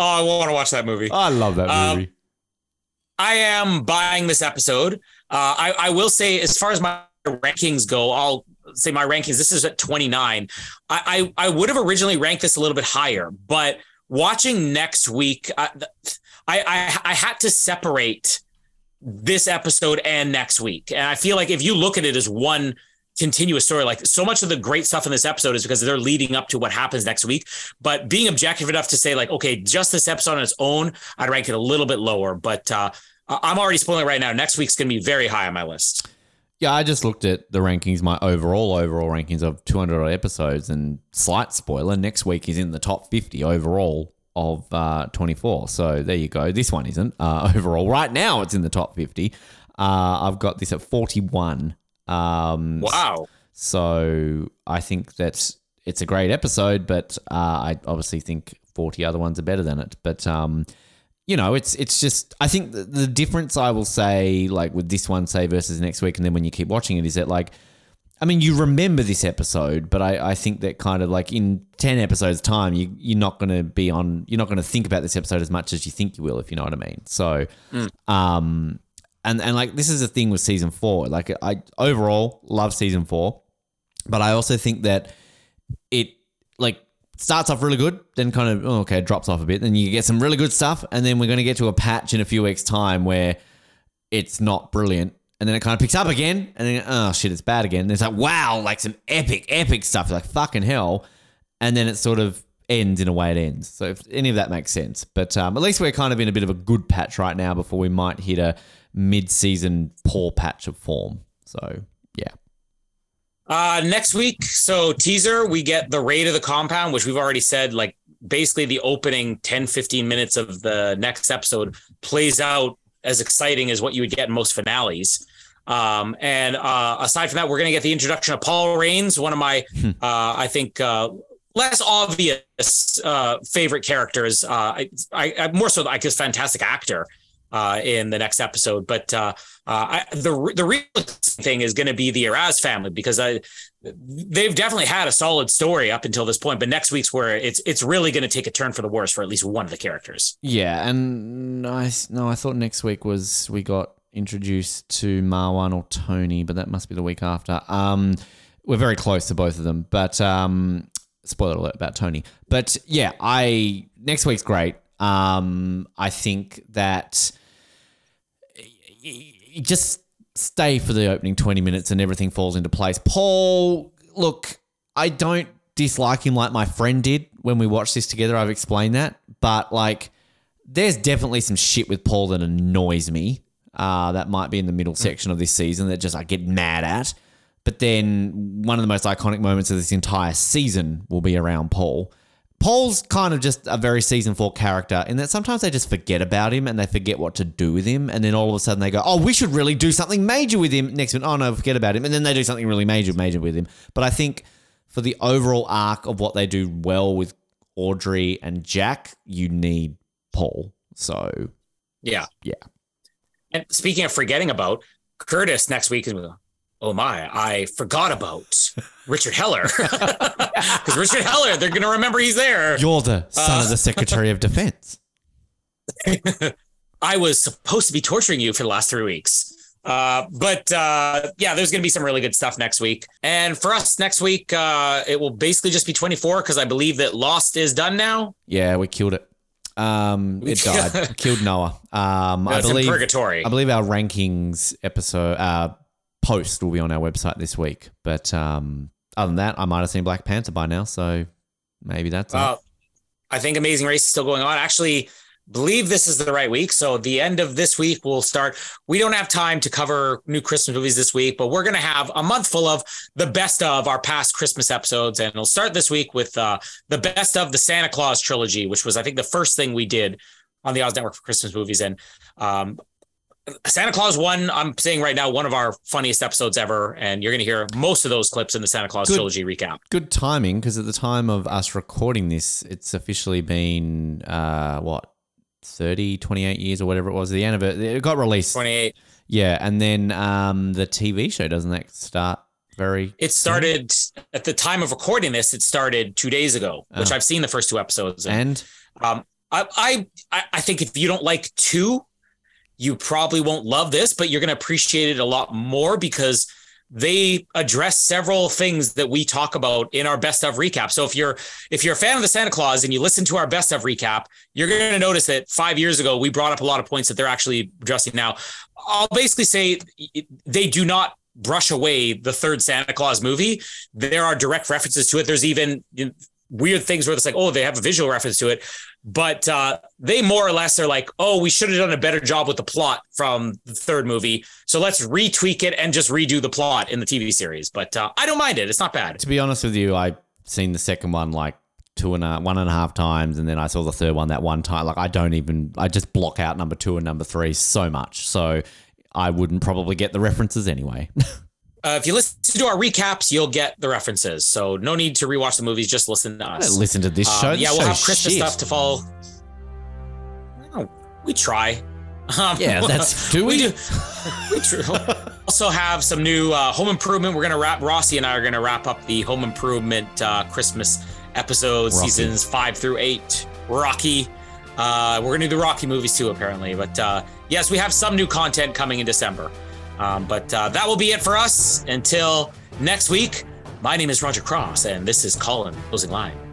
Oh, I want to watch that movie. I love that Um, movie. I am buying this episode. Uh, I, I will say, as far as my rankings go, I'll say my rankings. This is at 29. I, I, I would have originally ranked this a little bit higher, but watching next week, I, I, I, I had to separate this episode and next week. And I feel like if you look at it as one continuous story, like so much of the great stuff in this episode is because they're leading up to what happens next week. But being objective enough to say, like, okay, just this episode on its own, I'd rank it a little bit lower. But uh, I'm already spoiling right now. Next week's going to be very high on my list. Yeah, I just looked at the rankings, my overall overall rankings of 200 episodes, and slight spoiler, next week is in the top 50 overall of uh, 24. So there you go. This one isn't uh, [laughs] overall. Right now, it's in the top 50. Uh, I've got this at 41. Um, Wow. So I think that it's a great episode, but uh, I obviously think 40 other ones are better than it. But um, you know, it's it's just I think the, the difference I will say, like with this one, say versus next week, and then when you keep watching it, is that like. I mean, you remember this episode, but I, I think that kind of like in 10 episodes' time, you, you're not going to be on, you're not going to think about this episode as much as you think you will, if you know what I mean. So, um, and, and like this is the thing with season four. Like, I overall love season four, but I also think that it like starts off really good, then kind of oh, okay drops off a bit, then you get some really good stuff, and then we're going to get to a patch in a few weeks' time where it's not brilliant, and then it kind of picks up again, and then oh shit, it's bad again. And it's like wow, like some epic, epic stuff, like fucking hell, and then it sort of ends in a way it ends. So if any of that makes sense, but um, at least we're kind of in a bit of a good patch right now before we might hit a mid-season poor patch of form. So yeah. Uh, next week, so teaser, we get the raid of the compound, which we've already said, like basically the opening 10, 15 minutes of the next episode plays out as exciting as what you would get in most finales. Um, and uh, aside from that, we're going to get the introduction of Paul Raines, one of my, uh, I think, uh, less obvious uh, favorite characters. Uh, I, I, I more so like his fantastic actor uh, in the next episode. But uh, uh, I, the the real thing is going to be the Araz family because I they've definitely had a solid story up until this point. But next week's where it's it's really going to take a turn for the worse for at least one of the characters. Yeah, and I no, I thought next week was we got introduced to Marwan or Tony, but that must be the week after. Um, we're very close to both of them, but um, spoiler alert about Tony. But yeah, I next week's great. Um, I think that you just stay for the opening 20 minutes and everything falls into place. Paul, look, I don't dislike him like my friend did when we watched this together. I've explained that. But like, there's definitely some shit with Paul that annoys me. Uh, that might be in the middle section of this season that just I get mad at. But then one of the most iconic moments of this entire season will be around Paul. Paul's kind of just a very season four character in that sometimes they just forget about him and they forget what to do with him. And then all of a sudden they go, oh, we should really do something major with him. Next one, oh no, forget about him. And then they do something really major, major with him. But I think for the overall arc of what they do well with Audrey and Jack, you need Paul. So Yeah, yeah. And speaking of forgetting about Curtis next week is oh my, I forgot about [laughs] Richard Heller [laughs] because Richard Heller, they're going to remember he's there. You're the son of the Secretary of Defense. [laughs] I was supposed to be torturing you for the last three weeks. Uh, but uh, yeah, there's going to be some really good stuff next week. And for us next week, uh, it will basically just be 24 because I believe that Lost is done now. Yeah, we killed it. Um, it died. killed Noah. Um, I It's in believe purgatory. I believe our rankings episode uh, post will be on our website this week. But um, other than that, I might have seen Black Panther by now, so maybe that's it. Uh, I think Amazing Race is still going on. Actually, believe this is the right week. So the end of this week will start. We don't have time to cover new Christmas movies this week, but we're going to have a month full of the best of our past Christmas episodes, and it'll start this week with uh, the best of the Santa Claus trilogy, which was I think the first thing we did on the Oz Network for Christmas movies, and um, Santa Claus one, I'm saying right now, one of our funniest episodes ever. And you're going to hear most of those clips in the Santa Claus Good. trilogy recap. Good timing because at the time of us recording this, it's officially been uh, what 30, 28 years or whatever it was. The anniversary it got released. 28. Yeah, and then um, the TV show doesn't that start very? It started at the time of recording this, it started two days ago, which Oh. I've seen the first two episodes. And, And um, I, I I think if you don't like two, you probably won't love this, but you're going to appreciate it a lot more because they address several things that we talk about in our best of recap. So if you're if you're a fan of the Santa Claus and you listen to our best of recap, you're going to notice that 5 years ago we brought up a lot of points that they're actually addressing now. I'll basically say they do not brush away the third Santa Claus movie. There are direct references to it. There's even weird things where it's like, oh, they have a visual reference to it but uh, they more or less are like, oh, we should have done a better job with the plot from the third movie. So let's retweak it and just redo the plot in the TV series. But uh, I don't mind it. It's not bad. To be honest with you, I've seen the second one like two and a one and a half times, and then I saw the third one that one time. Like I don't even I just block out number two and number three so much. So I wouldn't probably get the references anyway. [laughs] Uh, if you listen to our recaps, you'll get the references. So no need to rewatch the movies. Just listen to us. Listen to this show. Um, yeah, we'll have Christmas shit. stuff to follow. Oh, we try. Um, yeah, that's [laughs] do we? we do. we [laughs] also have some new uh, home improvement. We're gonna wrap. Rossi and I are gonna wrap up the home improvement uh, Christmas episodes, Rocky. seasons five through eight. Rocky. Uh, we're gonna do the Rocky movies too, apparently. But uh, yes, we have some new content coming in December. Um, but uh, that will be it for us until next week. My name is Roger Cross, and this is Colin Closing Line.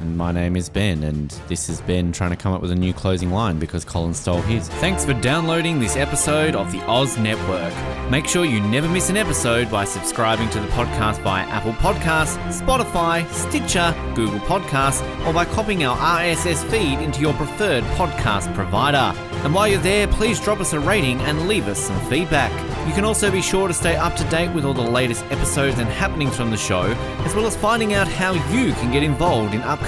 And my name is Ben, and this has Ben trying to come up with a new closing line because Colin stole his. Thanks for downloading this episode of the Oz Network. Make sure you never miss an episode by subscribing to the podcast via Apple Podcasts, Spotify, Stitcher, Google Podcasts, or by copying our RSS feed into your preferred podcast provider. And while you're there, please drop us a rating and leave us some feedback. You can also be sure to stay up to date with all the latest episodes and happenings from the show, as well as finding out how you can get involved in upcoming